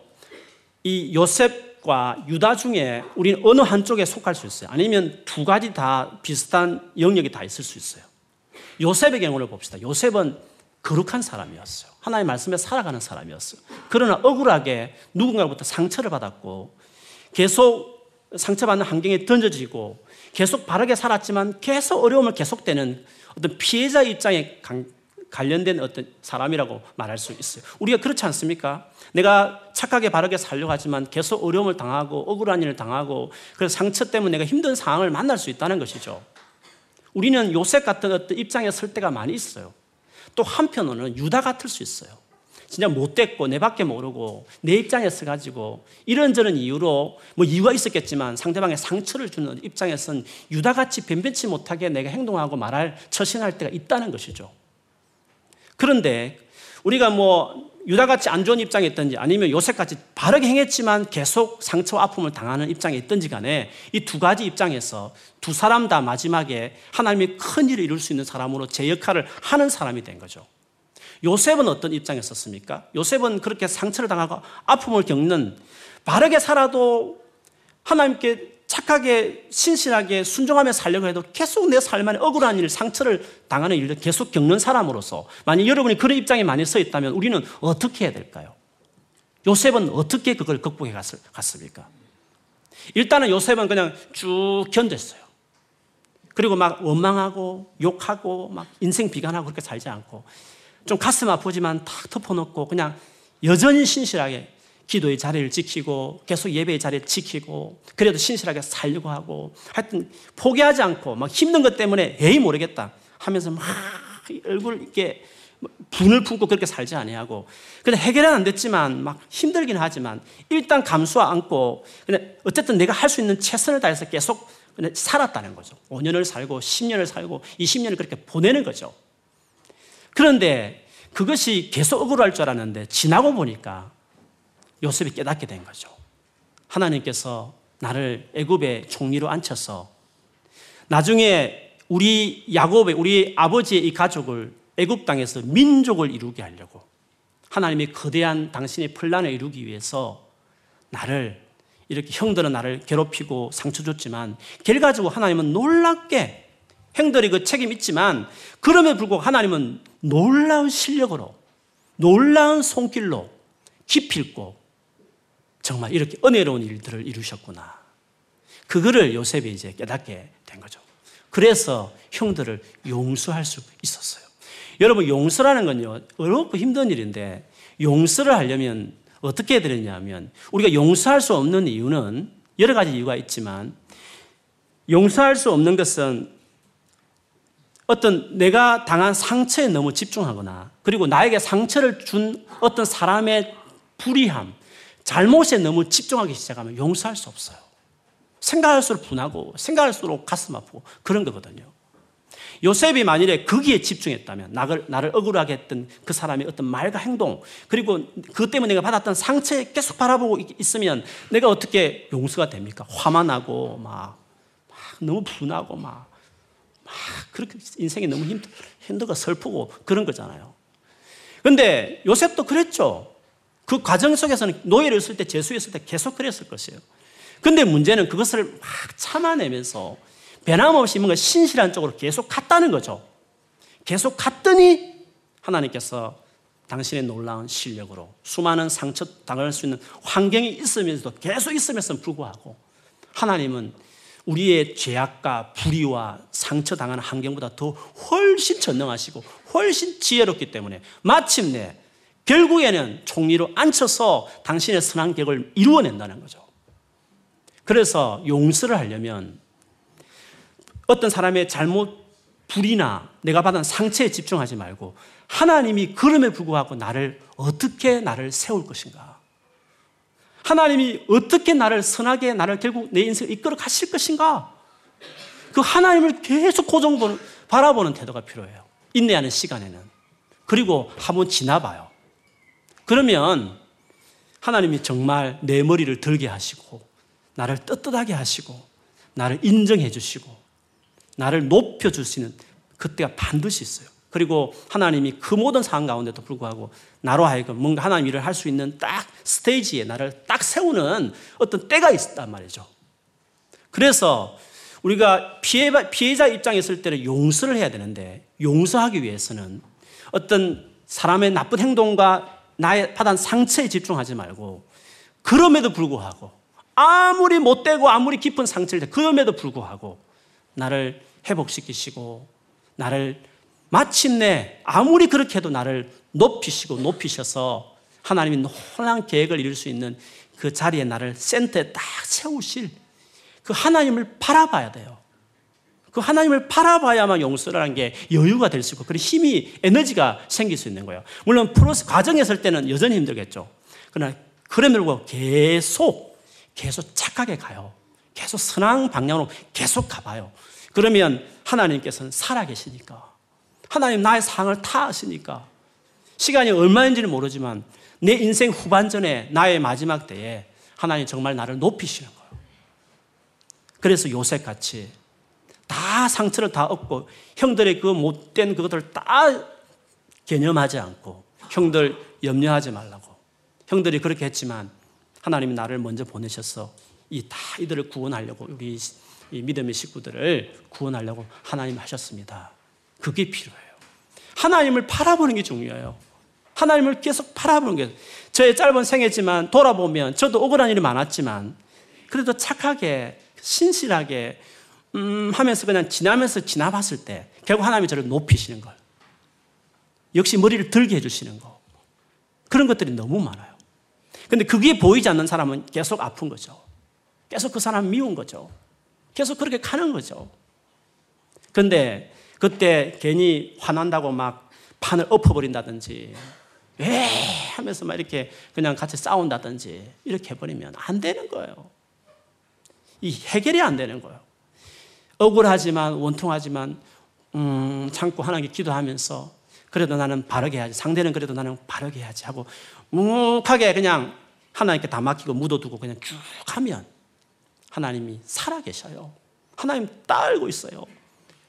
이 요셉 과 유다 중에 우리는 어느 한쪽에 속할 수 있어요. 아니면 두 가지 다 비슷한 영역이 다 있을 수 있어요. 요셉의 경우를 봅시다. 요셉은 거룩한 사람이었어요. 하나님의 말씀에 살아가는 사람이었어요. 그러나 억울하게 누군가로부터 상처를 받았고 계속 상처받는 환경에 던져지고 계속 바르게 살았지만 계속 어려움을 계속되는 어떤 피해자 입장에 관련된 어떤 사람이라고 말할 수 있어요. 우리가 그렇지 않습니까? 내가 착하게 바르게 살려고 하지만 계속 어려움을 당하고 억울한 일을 당하고 그래서 상처 때문에 내가 힘든 상황을 만날 수 있다는 것이죠. 우리는 요셉 같은 어떤 입장에 설 때가 많이 있어요. 또 한편으로는 유다 같을 수 있어요. 진짜 못됐고 내밖에 모르고 내 입장에 서 가지고 이런저런 이유로 뭐 이유가 있었겠지만 상대방의 상처를 주는 입장에선 유다같이 변변치 못하게 내가 행동하고 말할 처신할 때가 있다는 것이죠. 그런데 우리가 뭐 유다같이 안 좋은 입장에 있든지 아니면 요셉같이 바르게 행했지만 계속 상처와 아픔을 당하는 입장에 있든지 간에 이 두 가지 입장에서 두 사람 다 마지막에 하나님이 큰 일을 이룰 수 있는 사람으로 제 역할을 하는 사람이 된 거죠. 요셉은 어떤 입장에 섰습니까? 요셉은 그렇게 상처를 당하고 아픔을 겪는 바르게 살아도 하나님께 착하게 신실하게 순종하며 살려고 해도 계속 내 삶 안에 억울한 일, 상처를 당하는 일을 계속 겪는 사람으로서 만약 여러분이 그런 입장에 많이 서 있다면 우리는 어떻게 해야 될까요? 요셉은 어떻게 그걸 극복해 갔습니까? 일단은 요셉은 그냥 쭉 견뎠어요. 그리고 막 원망하고 욕하고 막 인생 비관하고 그렇게 살지 않고 좀 가슴 아프지만 탁 덮어놓고 그냥 여전히 신실하게 기도의 자리를 지키고 계속 예배의 자리를 지키고 그래도 신실하게 살려고 하고 하여튼 포기하지 않고 막 힘든 것 때문에 에이 모르겠다 하면서 막 얼굴 이렇게 분을 품고 그렇게 살지 아니하고 근데 해결은 안 됐지만 막 힘들긴 하지만 일단 감수 안고 근데 어쨌든 내가 할 수 있는 최선을 다해서 계속 살았다는 거죠. 5년을 살고 10년을 살고 20년을 그렇게 보내는 거죠. 그런데 그것이 계속 억울할 줄 알았는데 지나고 보니까 요셉이 깨닫게 된 거죠. 하나님께서 나를 애굽의 총리로 앉혀서 나중에 우리 야곱의 우리 아버지의 이 가족을 애굽 땅에서 민족을 이루게 하려고 하나님이 거대한 당신의 플란을 이루기 위해서 나를 이렇게 형들은 나를 괴롭히고 상처 줬지만 결과적으로 하나님은 놀랍게 형들이 그 책임 있지만 그럼에도 불구하고 하나님은 놀라운 실력으로 놀라운 손길로 기필고 정말 이렇게 은혜로운 일들을 이루셨구나. 그거를 요셉이 이제 깨닫게 된 거죠. 그래서 형들을 용서할 수 있었어요. 여러분, 용서라는 건요, 어렵고 힘든 일인데, 용서를 하려면 어떻게 해야 되느냐면, 우리가 용서할 수 없는 이유는 여러 가지 이유가 있지만, 용서할 수 없는 것은 어떤 내가 당한 상처에 너무 집중하거나, 그리고 나에게 상처를 준 어떤 사람의 불의함, 잘못에 너무 집중하기 시작하면 용서할 수 없어요. 생각할수록 분하고, 생각할수록 가슴 아프고, 그런 거거든요. 요셉이 만일에 거기에 집중했다면 나를, 나를 억울하게 했던 그 사람의 어떤 말과 행동 그리고 그 때문에 내가 받았던 상처에 계속 바라보고 있으면 내가 어떻게 용서가 됩니까? 화만 나고 막, 막 너무 분하고 막, 막 그렇게 인생이 너무 힘, 힘들고 슬프고 그런 거잖아요. 근데 요셉도 그랬죠. 그 과정 속에서는 노예를 있을 때 재수했을 때 계속 그랬을 것이에요. 근데 문제는 그것을 막 참아내면서 변함없이 뭔가 신실한 쪽으로 계속 갔다는 거죠. 계속 갔더니 하나님께서 당신의 놀라운 실력으로 수많은 상처 당할 수 있는 환경이 있으면서도 계속 있으면서 불구하고 하나님은 우리의 죄악과 불의와 상처 당하는 환경보다 더 훨씬 전능하시고 훨씬 지혜롭기 때문에 마침내 결국에는 총리로 앉혀서 당신의 선한 계획을 이루어낸다는 거죠. 그래서 용서를 하려면 어떤 사람의 잘못, 불이나 내가 받은 상처에 집중하지 말고 하나님이 그럼에 불구하고 나를 어떻게 나를 세울 것인가? 하나님이 어떻게 나를 선하게 나를 결국 내 인생을 이끌어 가실 것인가? 그 하나님을 계속 고정 보는, 바라보는 태도가 필요해요. 인내하는 시간에는. 그리고 한번 지나봐요. 그러면 하나님이 정말 내 머리를 들게 하시고, 나를 떳떳하게 하시고, 나를 인정해 주시고, 나를 높여줄 수 있는 그때가 반드시 있어요. 그리고 하나님이 그 모든 상황 가운데도 불구하고 나로 하여금 뭔가 하나님 일을 할 수 있는 딱 스테이지에 나를 딱 세우는 어떤 때가 있단 말이죠. 그래서 우리가 피해, 피해자 입장에 있을 때는 용서를 해야 되는데 용서하기 위해서는 어떤 사람의 나쁜 행동과 나의 받은 상처에 집중하지 말고 그럼에도 불구하고 아무리 못되고 아무리 깊은 상처를 그럼에도 불구하고 나를 회복시키시고 나를 마침내 아무리 그렇게 해도 나를 높이시고 높이셔서 하나님이 놀라운 계획을 이룰 수 있는 그 자리에 나를 센터에 딱 세우실 그 하나님을 바라봐야 돼요. 그 하나님을 바라봐야만 용서라는 게 여유가 될 수 있고 그런 힘이 에너지가 생길 수 있는 거예요. 물론 프로스 과정에 있을 때는 여전히 힘들겠죠. 그러나 그럼에도 계속 계속 착하게 가요. 계속 선한 방향으로 계속 가봐요. 그러면 하나님께서는 살아계시니까. 하나님 나의 상을 다 아시니까. 시간이 얼마인지는 모르지만 내 인생 후반전에 나의 마지막 때에 하나님 정말 나를 높이시는 거예요. 그래서 요셉 같이 다 상처를 다 얻고 형들의 그 못된 그것을 다 개념하지 않고 형들 염려하지 말라고. 형들이 그렇게 했지만 하나님이 나를 먼저 보내셔서 이 다 이들을 구원하려고 우리 이 믿음의 식구들을 구원하려고 하나님 하셨습니다. 그게 필요해요. 하나님을 바라보는 게 중요해요. 하나님을 계속 바라보는 게 저의 짧은 생애지만 돌아보면 저도 억울한 일이 많았지만 그래도 착하게 신실하게 음 하면서 그냥 지나면서 지나봤을 때 결국 하나님이 저를 높이시는 걸 역시 머리를 들게 해주시는 거 그런 것들이 너무 많아요. 근데 그게 보이지 않는 사람은 계속 아픈 거죠. 계속 그 사람 미운 거죠. 계속 그렇게 가는 거죠. 근데 그때 괜히 화난다고 막 판을 엎어버린다든지, 왜 하면서 막 이렇게 그냥 같이 싸운다든지 이렇게 해버리면 안 되는 거예요. 이 해결이 안 되는 거예요. 억울하지만 원통하지만 음, 참고 하나님께 기도하면서 그래도 나는 바르게 해야지. 상대는 그래도 나는 바르게 해야지 하고 묵묵하게 그냥 하나님께 다 맡기고 묻어두고 그냥 쭉 하면 하나님이 살아계셔요. 하나님 따르고 있어요.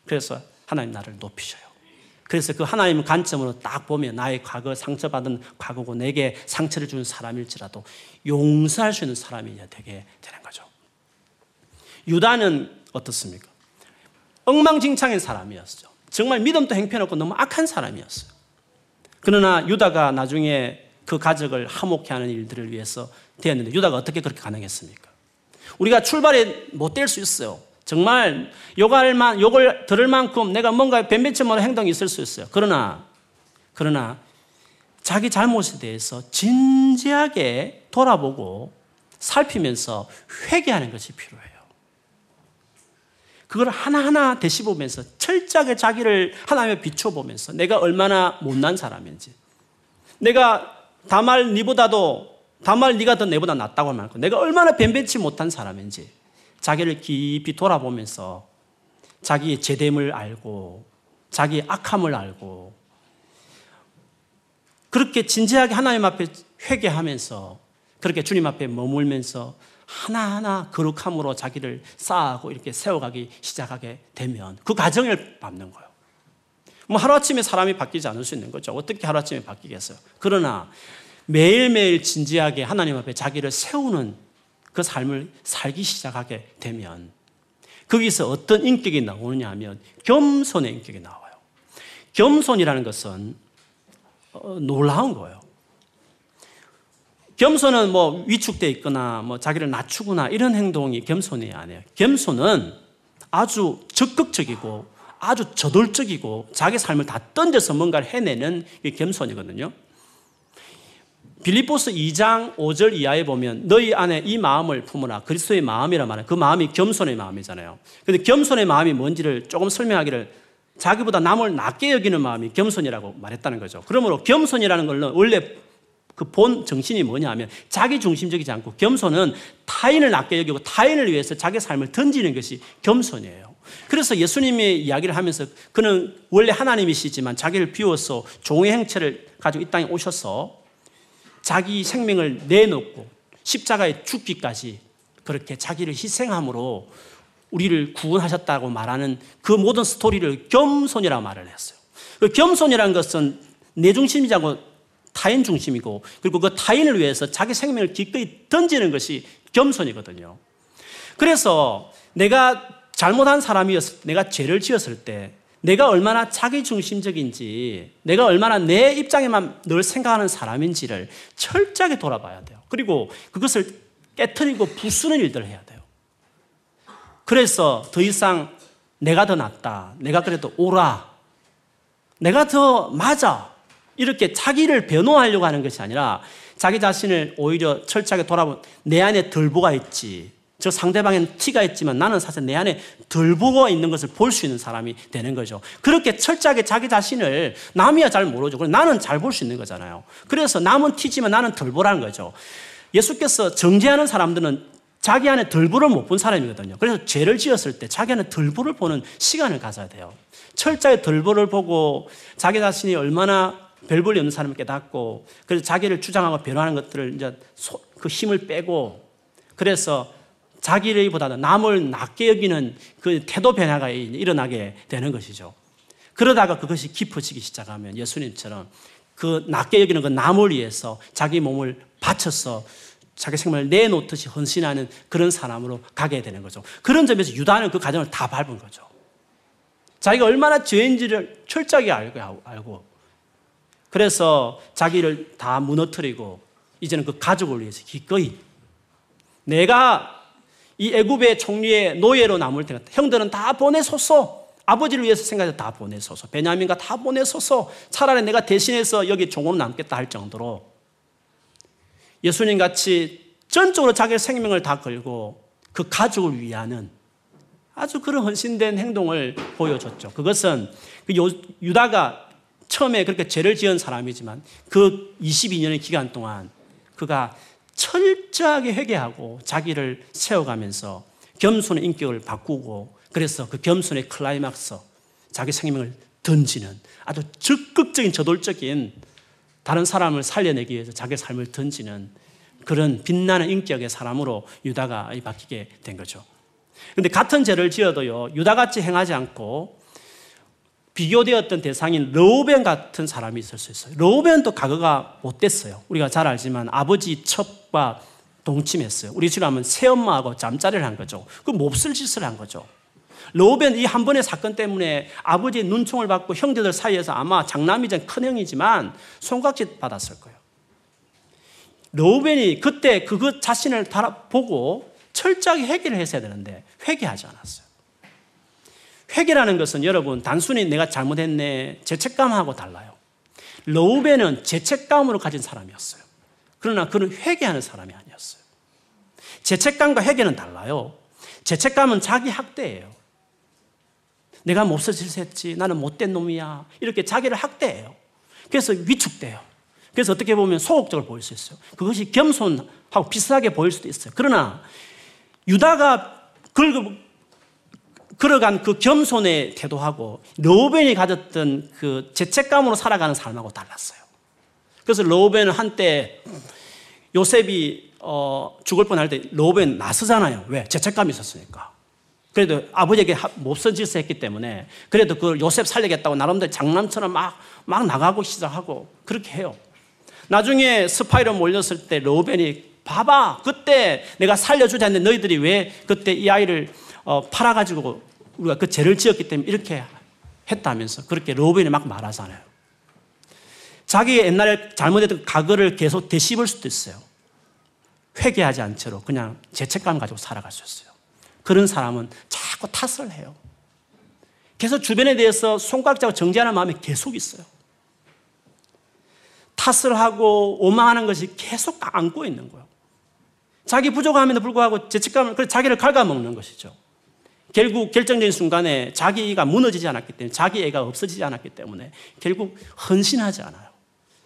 그래서 하나님 나를 높이셔요. 그래서 그 하나님 관점으로 딱 보면 나의 과거 상처받은 과거고 내게 상처를 준 사람일지라도 용서할 수 있는 사람이 되게 되는 거죠. 유다는 어떻습니까? 엉망진창인 사람이었죠. 정말 믿음도 행편없고 너무 악한 사람이었어요. 그러나 유다가 나중에 그 가족을 화목해 하는 일들을 위해서 되었는데 유다가 어떻게 그렇게 가능했습니까? 우리가 출발에 못 될 수 있어요. 정말 욕할 만, 욕을 들을 만큼 내가 뭔가 변변치모는 행동이 있을 수 있어요. 그러나, 그러나 자기 잘못에 대해서 진지하게 돌아보고 살피면서 회개하는 것이 필요해요. 그걸 하나하나 되씹으면서 철저하게 자기를 하나님에 비춰보면서 내가 얼마나 못난 사람인지 내가 다말 니보다도 다말 니가 더 내보다 낫다고 말고 내가 얼마나 변변치 못한 사람인지 자기를 깊이 돌아보면서 자기의 제됨을 알고 자기의 악함을 알고 그렇게 진지하게 하나님 앞에 회개하면서 그렇게 주님 앞에 머물면서 하나하나 거룩함으로 자기를 쌓아가고 이렇게 세워가기 시작하게 되면 그 과정을 밟는 거예요. 뭐 하루아침에 사람이 바뀌지 않을 수 있는 거죠. 어떻게 하루아침에 바뀌겠어요? 그러나 매일매일 진지하게 하나님 앞에 자기를 세우는 그 삶을 살기 시작하게 되면 거기서 어떤 인격이 나오느냐 하면 겸손의 인격이 나와요. 겸손이라는 것은 어, 놀라운 거예요. 겸손은 뭐 위축돼 있거나 뭐 자기를 낮추거나 이런 행동이 겸손이 아니에요. 겸손은 아주 적극적이고 아주 저돌적이고 자기 삶을 다 던져서 뭔가를 해내는 게 겸손이거든요. 빌리포스 2장 5절 이하에 보면 너희 안에 이 마음을 품으라 그리스도의 마음이라 말해 그 마음이 겸손의 마음이잖아요. 근데 겸손의 마음이 뭔지를 조금 설명하기를 자기보다 남을 낮게 여기는 마음이 겸손이라고 말했다는 거죠. 그러므로 겸손이라는 걸 원래 그 본 정신이 뭐냐 하면 자기 중심적이지 않고 겸손은 타인을 낮게 여기고 타인을 위해서 자기 삶을 던지는 것이 겸손이에요. 그래서 예수님의 이야기를 하면서 그는 원래 하나님이시지만 자기를 비워서 종의 행체를 가지고 이 땅에 오셔서 자기 생명을 내놓고 십자가에 죽기까지 그렇게 자기를 희생함으로 우리를 구원하셨다고 말하는 그 모든 스토리를 겸손이라고 말을 했어요. 그 겸손이라는 것은 내 중심이지 않고 타인 중심이고 그리고 그 타인을 위해서 자기 생명을 기꺼이 던지는 것이 겸손이거든요. 그래서 내가 잘못한 사람이었을 내가 죄를 지었을 때 내가 얼마나 자기 중심적인지, 내가 얼마나 내 입장에만 늘 생각하는 사람인지를 철저하게 돌아봐야 돼요. 그리고 그것을 깨뜨리고 부수는 일들을 해야 돼요. 그래서 더 이상 내가 더 낫다. 내가 그래도 옳아. 내가 더 맞아. 이렇게 자기를 변호하려고 하는 것이 아니라 자기 자신을 오히려 철저하게 돌아보면 내 안에 덜보가 있지. 저 상대방에는 티가 있지만 나는 사실 내 안에 덜 보고 있는 것을 볼 수 있는 사람이 되는 거죠. 그렇게 철저하게 자기 자신을 남이야 잘 모르죠. 나는 잘 볼 수 있는 거잖아요. 그래서 남은 티지만 나는 덜 보라는 거죠. 예수께서 정죄하는 사람들은 자기 안에 덜보를 못 본 사람이거든요. 그래서 죄를 지었을 때 자기 안에 덜보를 보는 시간을 가져야 돼요. 철저히 덜보를 보고 자기 자신이 얼마나 별볼이 없는 사람을 깨닫고 그래서 자기를 주장하고 변화하는 것들을 이제 그 힘을 빼고 그래서 자기보다는 남을 낮게 여기는 그 태도 변화가 일어나게 되는 것이죠. 그러다가 그것이 깊어지기 시작하면 예수님처럼 그 낮게 여기는 그 남을 위해서 자기 몸을 바쳐서 자기 생명을 내놓듯이 헌신하는 그런 사람으로 가게 되는 거죠. 그런 점에서 유다는 그 과정을 다 밟은 거죠. 자기가 얼마나 죄인지를 철저하게 알고, 알고 그래서 자기를 다 무너뜨리고 이제는 그 가족을 위해서 기꺼이 내가 이 애굽의 총리의 노예로 남을 테니까 형들은 다 보내소서. 아버지를 위해서 생각해서 다 보내소서. 베냐민과 다 보내소서. 차라리 내가 대신해서 여기 종으로 남겠다 할 정도로 예수님 같이 전적으로 자기의 생명을 다 걸고 그 가족을 위하는 아주 그런 헌신된 행동을 보여줬죠. 그것은 그 유다가 처음에 그렇게 죄를 지은 사람이지만 그 22년의 기간 동안 그가 철저하게 회개하고 자기를 세워가면서 겸손의 인격을 바꾸고 그래서 그 겸손의 클라이막스 자기 생명을 던지는 아주 적극적인 저돌적인 다른 사람을 살려내기 위해서 자기 삶을 던지는 그런 빛나는 인격의 사람으로 유다가 바뀌게 된 거죠. 근데 같은 죄를 지어도요, 유다같이 행하지 않고 비교되었던 대상인 로벤 같은 사람이 있을 수 있어요. 로벤도 과거가 못됐어요. 우리가 잘 알지만 아버지 첩과 동침했어요. 우리 지금 하면 새엄마하고 잠자리를 한 거죠. 그 몹쓸 짓을 한 거죠. 로벤 이 한 번의 사건 때문에 아버지의 눈총을 받고 형제들 사이에서 아마 장남이전 큰형이지만 손각짓 받았을 거예요. 로벤이 그때 그것 자신을 보고 철저하게 회개를 했어야 되는데 회개하지 않았어요. 회개라는 것은 여러분 단순히 내가 잘못했네 죄책감하고 달라요. 로우벤은 죄책감으로 가진 사람이었어요. 그러나 그는 회개하는 사람이 아니었어요. 죄책감과 회개는 달라요. 죄책감은 자기 학대예요. 내가 몹쓸 짓을 했지. 나는 못된 놈이야. 이렇게 자기를 학대해요. 그래서 위축돼요. 그래서 어떻게 보면 소극적으로 보일 수 있어요. 그것이 겸손하고 비슷하게 보일 수도 있어요. 그러나 유다가 걸어간 그 겸손의 태도하고 로벤이 가졌던 그 죄책감으로 살아가는 삶하고 달랐어요. 그래서 로벤은 한때 요셉이 어, 죽을 뻔할 때 로벤 나서잖아요. 왜? 죄책감이 있었으니까. 그래도 아버지에게 몹쓸 짓을 했기 때문에 그래도 그 요셉 살리겠다고 나름대로 장난처럼 막, 막 나가고 시작하고 그렇게 해요. 나중에 스파이로 몰렸을 때 로벤이 봐봐 그때 내가 살려주자 했는데 너희들이 왜 그때 이 아이를 어, 팔아가지고 우리가 그 죄를 지었기 때문에 이렇게 했다면서 그렇게 로벤이 막 말하잖아요. 자기 옛날에 잘못했던 과거를 계속 되씹을 수도 있어요. 회개하지 않도록 그냥 죄책감 가지고 살아갈 수 있어요. 그런 사람은 자꾸 탓을 해요. 계속 주변에 대해서 손가락자고 정지하는 마음이 계속 있어요. 탓을 하고 오망하는 것이 계속 안고 있는 거예요. 자기 부족함에도 불구하고 죄책감을, 그래서 자기를 갉아먹는 것이죠. 결국 결정적인 순간에 자기가 무너지지 않았기 때문에, 자기 애가 없어지지 않았기 때문에 결국 헌신하지 않아요.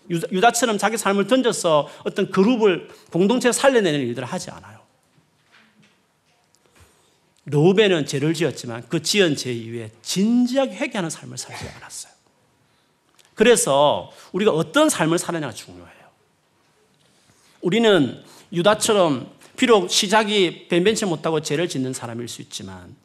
유다처럼 자기 삶을 던져서 어떤 그룹을 공동체를 살려내는 일들을 하지 않아요. 로벤은 죄를 지었지만 그 지은 죄 이후에 진지하게 회개하는 삶을 살지 않았어요. 그래서 우리가 어떤 삶을 사느냐가 중요해요. 우리는 유다처럼 비록 시작이 변변치 못하고 죄를 짓는 사람일 수 있지만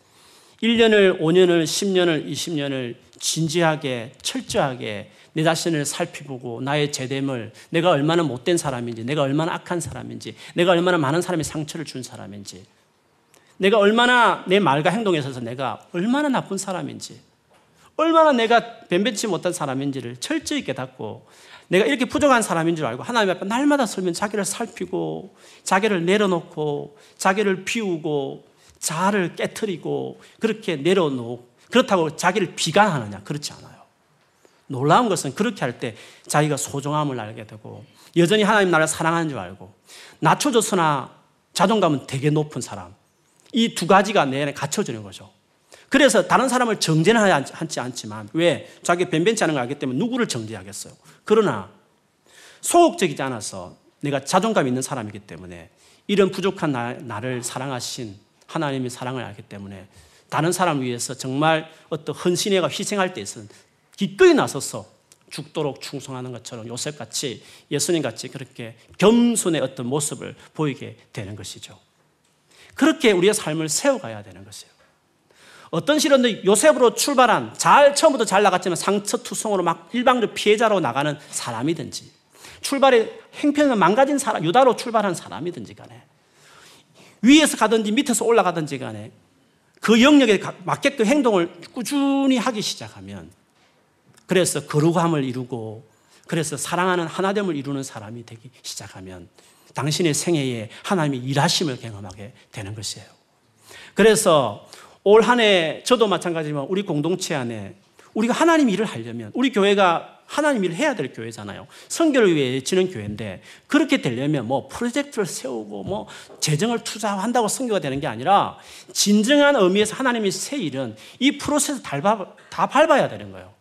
1년을, 5년을, 10년을, 20년을 진지하게, 철저하게 내 자신을 살피보고 나의 죄됨을 내가 얼마나 못된 사람인지, 내가 얼마나 악한 사람인지, 내가 얼마나 많은 사람의 상처를 준 사람인지, 내가 얼마나 내 말과 행동에 있어서 내가 얼마나 나쁜 사람인지, 얼마나 내가 변변치 못한 사람인지를 철저히 깨닫고 내가 이렇게 부족한 사람인 줄 알고 하나님 앞에 날마다 설면 자기를 살피고 자기를 내려놓고 자기를 비우고 자아를 깨뜨리고 그렇게 내려놓고 그렇다고 자기를 비관하느냐 그렇지 않아요. 놀라운 것은 그렇게 할 때 자기가 소중함을 알게 되고 여전히 하나님 나를 사랑하는 줄 알고 낮춰졌으나 자존감은 되게 높은 사람 이 두 가지가 내 안에 갖춰지는 거죠. 그래서 다른 사람을 정죄는 하지 않지만 왜 자기 변변치 않은 걸 알기 때문에 누구를 정죄하겠어요. 그러나 소극적이지 않아서 내가 자존감 있는 사람이기 때문에 이런 부족한 나, 나를 사랑하신 하나님의 사랑을 알기 때문에 다른 사람을 위해서 정말 어떤 헌신회가 희생할 때 있어서 기꺼이 나서서 죽도록 충성하는 것처럼 요셉 같이 예수님 같이 그렇게 겸손의 어떤 모습을 보이게 되는 것이죠. 그렇게 우리의 삶을 세워가야 되는 것이에요. 어떤 시련도 요셉으로 출발한 잘 처음부터 잘 나갔지만 상처투성으로 막 일방적 피해자로 나가는 사람이든지 출발의 행편을 망가진 사람 유다로 출발한 사람이든지 간에 위에서 가든지 밑에서 올라가든지 간에 그 영역에 맞게끔 행동을 꾸준히 하기 시작하면 그래서 거룩함을 이루고 그래서 사랑하는 하나됨을 이루는 사람이 되기 시작하면 당신의 생애에 하나님의 일하심을 경험하게 되는 것이에요. 그래서 올 한 해 저도 마찬가지지만 우리 공동체 안에 우리가 하나님 일을 하려면 우리 교회가 하나님 일을 해야 될 교회잖아요. 성결을 위해 지는 교회인데 그렇게 되려면 뭐 프로젝트를 세우고 뭐 재정을 투자한다고 성교가 되는 게 아니라 진정한 의미에서 하나님의 새 일은 이 프로세스 다 밟아야 되는 거예요.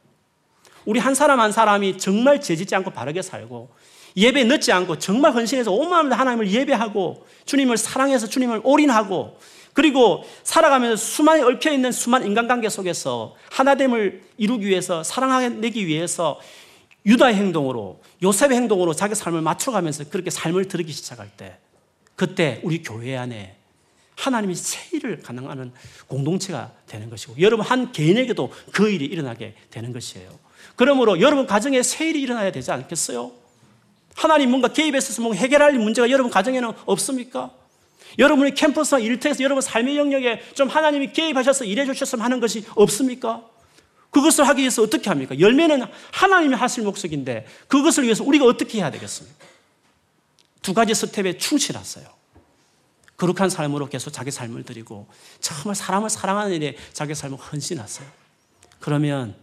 우리 한 사람 한 사람이 정말 죄짓지 않고 바르게 살고 예배 늦지 않고 정말 헌신해서 온 마음으로 하나님을 예배하고 주님을 사랑해서 주님을 올인하고 그리고 살아가면서 수많이 얽혀 있는 수많은 인간관계 속에서 하나됨을 이루기 위해서 사랑하기 위해서 유다의 행동으로 요셉의 행동으로 자기 삶을 맞춰가면서 그렇게 삶을 들이기 시작할 때 그때 우리 교회 안에 하나님이 새 일을 가능하는 공동체가 되는 것이고 여러분 한 개인에게도 그 일이 일어나게 되는 것이에요. 그러므로 여러분 가정에 새 일이 일어나야 되지 않겠어요? 하나님 뭔가 개입해서 뭔가 해결할 문제가 여러분 가정에는 없습니까? 여러분의 캠퍼스나 일터에서 여러분 삶의 영역에 좀 하나님이 개입하셔서 일해 주셨으면 하는 것이 없습니까? 그것을 하기 위해서 어떻게 합니까? 열매는 하나님이 하실 목적인데 그것을 위해서 우리가 어떻게 해야 되겠습니까? 두 가지 스텝에 충실하세요. 거룩한 삶으로 계속 자기 삶을 드리고 정말 사람을 사랑하는 일에 자기 삶을 헌신하세요. 그러면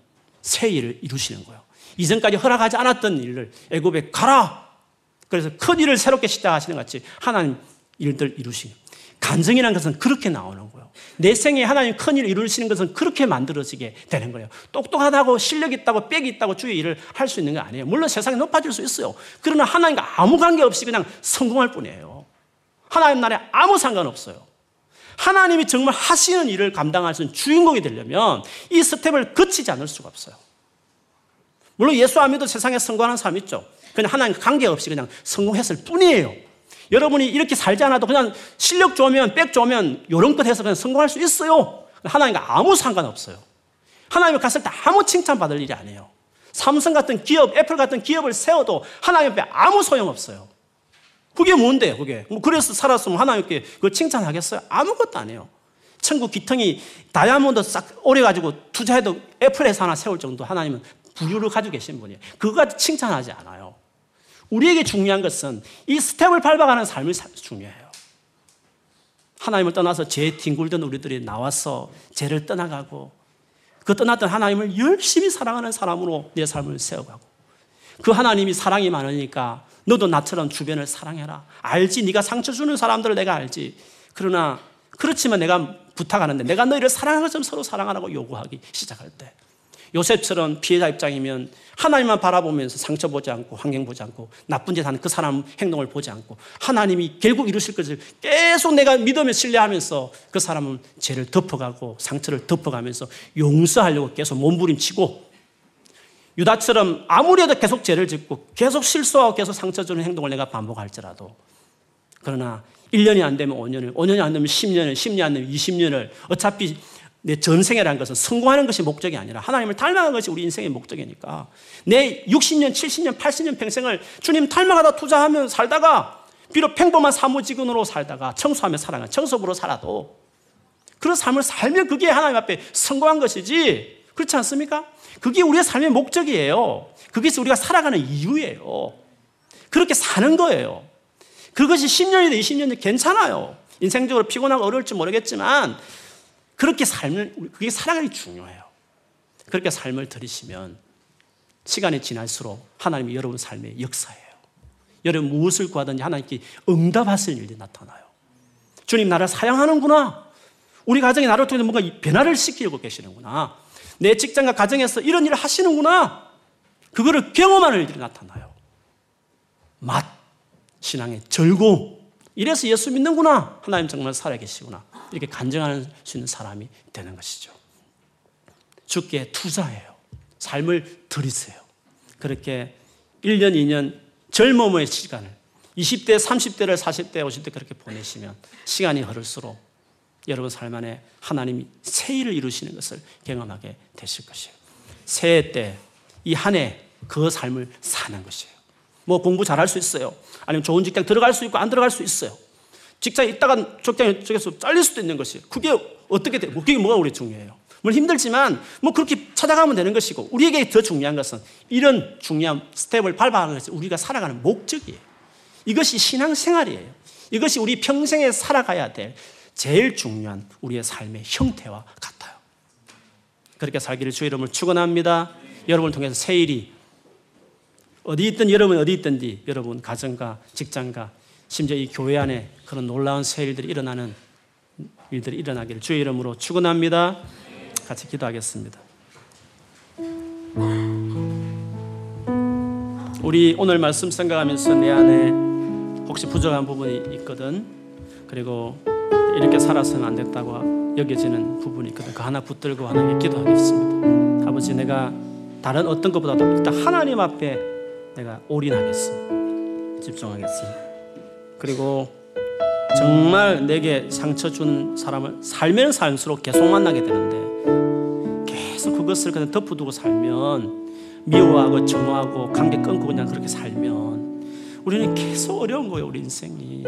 새 일을 이루시는 거예요. 이전까지 허락하지 않았던 일을 애굽에 가라. 그래서 큰 일을 새롭게 시작하시는 것 같이 하나님 일들 이루시는 간증이라는 것은 그렇게 나오는 거예요. 내 생에 하나님 큰 일을 이루시는 것은 그렇게 만들어지게 되는 거예요. 똑똑하다고 실력 있다고 빽이 있다고 주의 일을 할 수 있는 게 아니에요. 물론 세상에 높아질 수 있어요. 그러나 하나님과 아무 관계 없이 그냥 성공할 뿐이에요. 하나님 나라에 아무 상관없어요. 하나님이 정말 하시는 일을 감당할 수 있는 주인공이 되려면 이 스텝을 거치지 않을 수가 없어요. 물론 예수 안 믿어 세상에 성공하는 사람 있죠. 그냥 하나님과 관계없이 그냥 성공했을 뿐이에요. 여러분이 이렇게 살지 않아도 그냥 실력 좋으면, 백 좋으면 요런껏 해서 그냥 성공할 수 있어요. 하나님과 아무 상관없어요. 하나님을 갔을 때 아무 칭찬받을 일이 아니에요. 삼성 같은 기업, 애플 같은 기업을 세워도 하나님 앞에 아무 소용없어요. 그게 뭔데, 그게? 뭐 그래서 살았으면 하나님께 그걸 칭찬하겠어요? 아무것도 아니에요. 천국 기둥의 다이아몬드 싹 오려가지고 투자해도 애플에서 하나 세울 정도 하나님은 부유를 가지고 계신 분이에요. 그거 칭찬하지 않아요. 우리에게 중요한 것은 이 스텝을 밟아가는 삶이 중요해요. 하나님을 떠나서 죄 뒹굴던 우리들이 나와서 죄를 떠나가고 그 떠났던 하나님을 열심히 사랑하는 사람으로 내 삶을 세워가고 그 하나님이 사랑이 많으니까 너도 나처럼 주변을 사랑해라. 알지. 네가 상처 주는 사람들을 내가 알지. 그러나 그렇지만 내가 부탁하는데 내가 너희를 사랑하는 것처럼 서로 사랑하라고 요구하기 시작할 때 요셉처럼 피해자 입장이면 하나님만 바라보면서 상처 보지 않고 환경 보지 않고 나쁜 짓 하는 그 사람 행동을 보지 않고 하나님이 결국 이루실 것을 계속 내가 믿으며 신뢰하면서 그 사람은 죄를 덮어가고 상처를 덮어가면서 용서하려고 계속 몸부림치고 유다처럼 아무리 해도 계속 죄를 짓고 계속 실수하고 계속 상처 주는 행동을 내가 반복할지라도 그러나 1년이 안 되면 5년을, 5년이 안 되면 10년을, 10년이 안 되면 20년을 어차피 내 전생이라는 것은 성공하는 것이 목적이 아니라 하나님을 닮아가는 것이 우리 인생의 목적이니까 내 60년, 70년, 80년 평생을 주님 닮아가다 투자하면 살다가 비록 평범한 사무직원으로 살다가 청소하며 살아가 청소부로 살아도 그런 삶을 살면 그게 하나님 앞에 성공한 것이지 그렇지 않습니까? 그게 우리의 삶의 목적이에요. 그게 우리가 살아가는 이유예요. 그렇게 사는 거예요. 그것이 10년이든 20년이든 괜찮아요. 인생적으로 피곤하고 어려울지 모르겠지만 그렇게 삶을, 그게 살아가기 중요해요. 그렇게 삶을 들이시면 시간이 지날수록 하나님이 여러분 삶의 역사예요. 여러분 무엇을 구하든지 하나님께 응답하실 일이 나타나요. 주님 나를 사랑하는구나. 우리 가정이 나를 통해서 뭔가 변화를 시키려고 계시는구나. 내 직장과 가정에서 이런 일을 하시는구나. 그거를 경험하는 일들이 나타나요. 맛, 신앙의 즐거움. 이래서 예수 믿는구나. 하나님 정말 살아계시구나. 이렇게 간증할 수 있는 사람이 되는 것이죠. 주께 투자해요. 삶을 들이세요. 그렇게 1년, 2년 젊음의 시간을 20대, 30대를 40대, 50대 그렇게 보내시면 시간이 흐를수록 여러분 삶 안에 하나님이 새 일을 이루시는 것을 경험하게 되실 것이에요. 새해 때 이 한 해 그 삶을 사는 것이에요. 뭐 공부 잘할 수 있어요. 아니면 좋은 직장 들어갈 수 있고 안 들어갈 수 있어요. 직장에 있다가 직장 쪽에서 잘릴 수도 있는 것이 그게 어떻게 돼? 그게 뭐가 우리 중요해요? 물론 힘들지만 뭐 그렇게 찾아가면 되는 것이고 우리에게 더 중요한 것은 이런 중요한 스텝을 밟아가는 것이 우리가 살아가는 목적이에요. 이것이 신앙생활이에요. 이것이 우리 평생에 살아가야 될 제일 중요한 우리의 삶의 형태와 같아요. 그렇게 살기를 주 이름을 축원합니다. 여러분을 통해서 새 일이 어디 있든 여러분 어디 있든지 여러분 가정과 직장과 심지어 이 교회 안에 그런 놀라운 새 일들이 일어나는 일들이 일어나기를 주의 이름으로 축원합니다. 같이 기도하겠습니다. 우리 오늘 말씀 생각하면서 내 안에 혹시 부족한 부분이 있거든. 그리고 이렇게 살아서는 안 됐다고 여겨지는 부분이 있거든. 그 하나 붙들고 하나님께 기도하겠습니다. 아버지 내가 다른 어떤 것보다도 일단 하나님 앞에 내가 올인하겠습니다. 집중하겠습니다. 그리고 정말 내게 상처 준 사람을 살면 살수록 계속 만나게 되는데 계속 그것을 그냥 덮어두고 살면 미워하고 정하고 관계 끊고 그냥 그렇게 살면 우리는 계속 어려운 거예요 우리 인생이.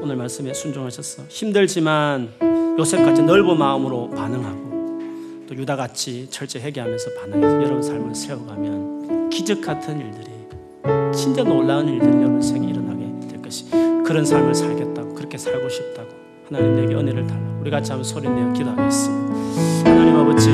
오늘 말씀에 순종하셨어 힘들지만 요셉같이 넓은 마음으로 반응하고 또 유다같이 철저히 회개하면서 반응해서 여러분 삶을 세워가면 기적 같은 일들이 진짜 놀라운 일들이 여러분 생에 것이 그런 삶을 살겠다 그렇게 살고 싶다고 하나님 내게 은혜를 달라고 우리 같이 한번 소리 내어 기도하겠습니다. 하나님 아버지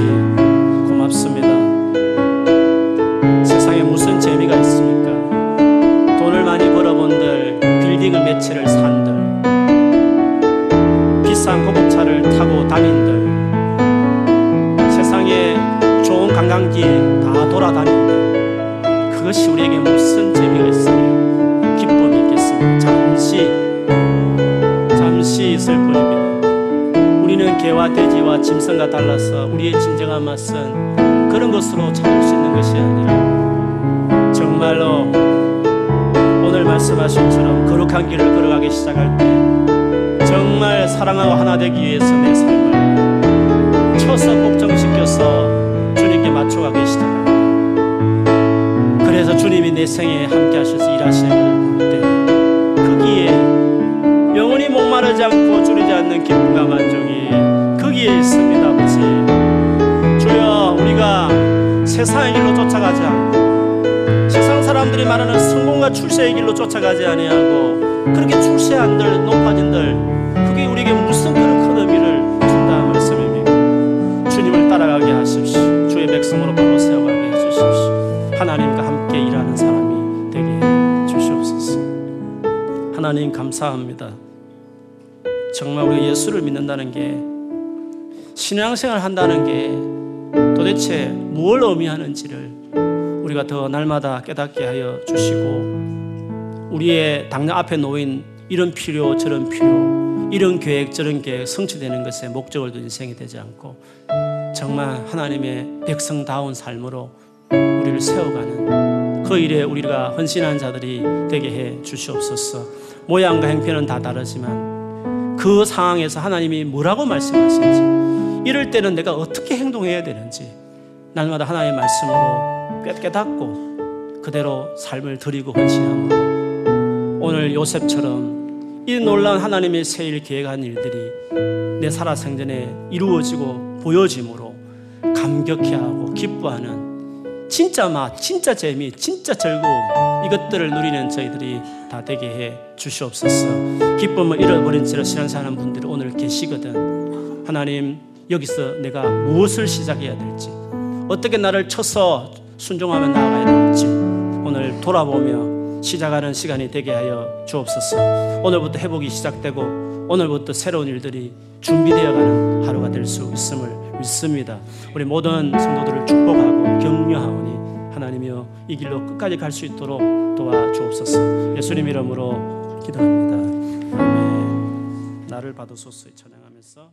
하나님 감사합니다. 정말 우리가 예수를 믿는다는 게 신앙생활 한다는 게 도대체 뭘 의미하는지를 우리가 더 날마다 깨닫게 하여 주시고 우리의 당장 앞에 놓인 이런 필요 저런 필요 이런 계획 저런 계획 성취되는 것에 목적을 둔 인생이 되지 않고 정말 하나님의 백성다운 삶으로 우리를 세워가는 그 일에 우리가 헌신한 자들이 되게 해 주시옵소서 모양과 행편은 다 다르지만 그 상황에서 하나님이 뭐라고 말씀하시는지 이럴 때는 내가 어떻게 행동해야 되는지 날마다 하나님의 말씀으로 깨닫고 그대로 삶을 드리고 헌신함으로 오늘 요셉처럼 이 놀라운 하나님의 새일 계획한 일들이 내 살아생전에 이루어지고 보여짐으로 감격해하고 기뻐하는 진짜 맛, 진짜 재미, 진짜 즐거움 이것들을 누리는 저희들이 다 되게 해 주시옵소서. 기쁨을 잃어버린 채로 신앙생활하는 분들이 오늘 계시거든. 하나님 여기서 내가 무엇을 시작해야 될지 어떻게 나를 쳐서 순종하며 나아가야 될지 오늘 돌아보며 시작하는 시간이 되게 하여 주옵소서. 오늘부터 회복이 시작되고 오늘부터 새로운 일들이 준비되어가는 하루가 될 수 있음을 믿습니다. 우리 모든 성도들을 축복하고 격려하오니 하나님이여 이 길로 끝까지 갈 수 있도록 도와주옵소서. 예수님 이름으로 기도합니다. 아멘. 나를 받으소서 찬양하면서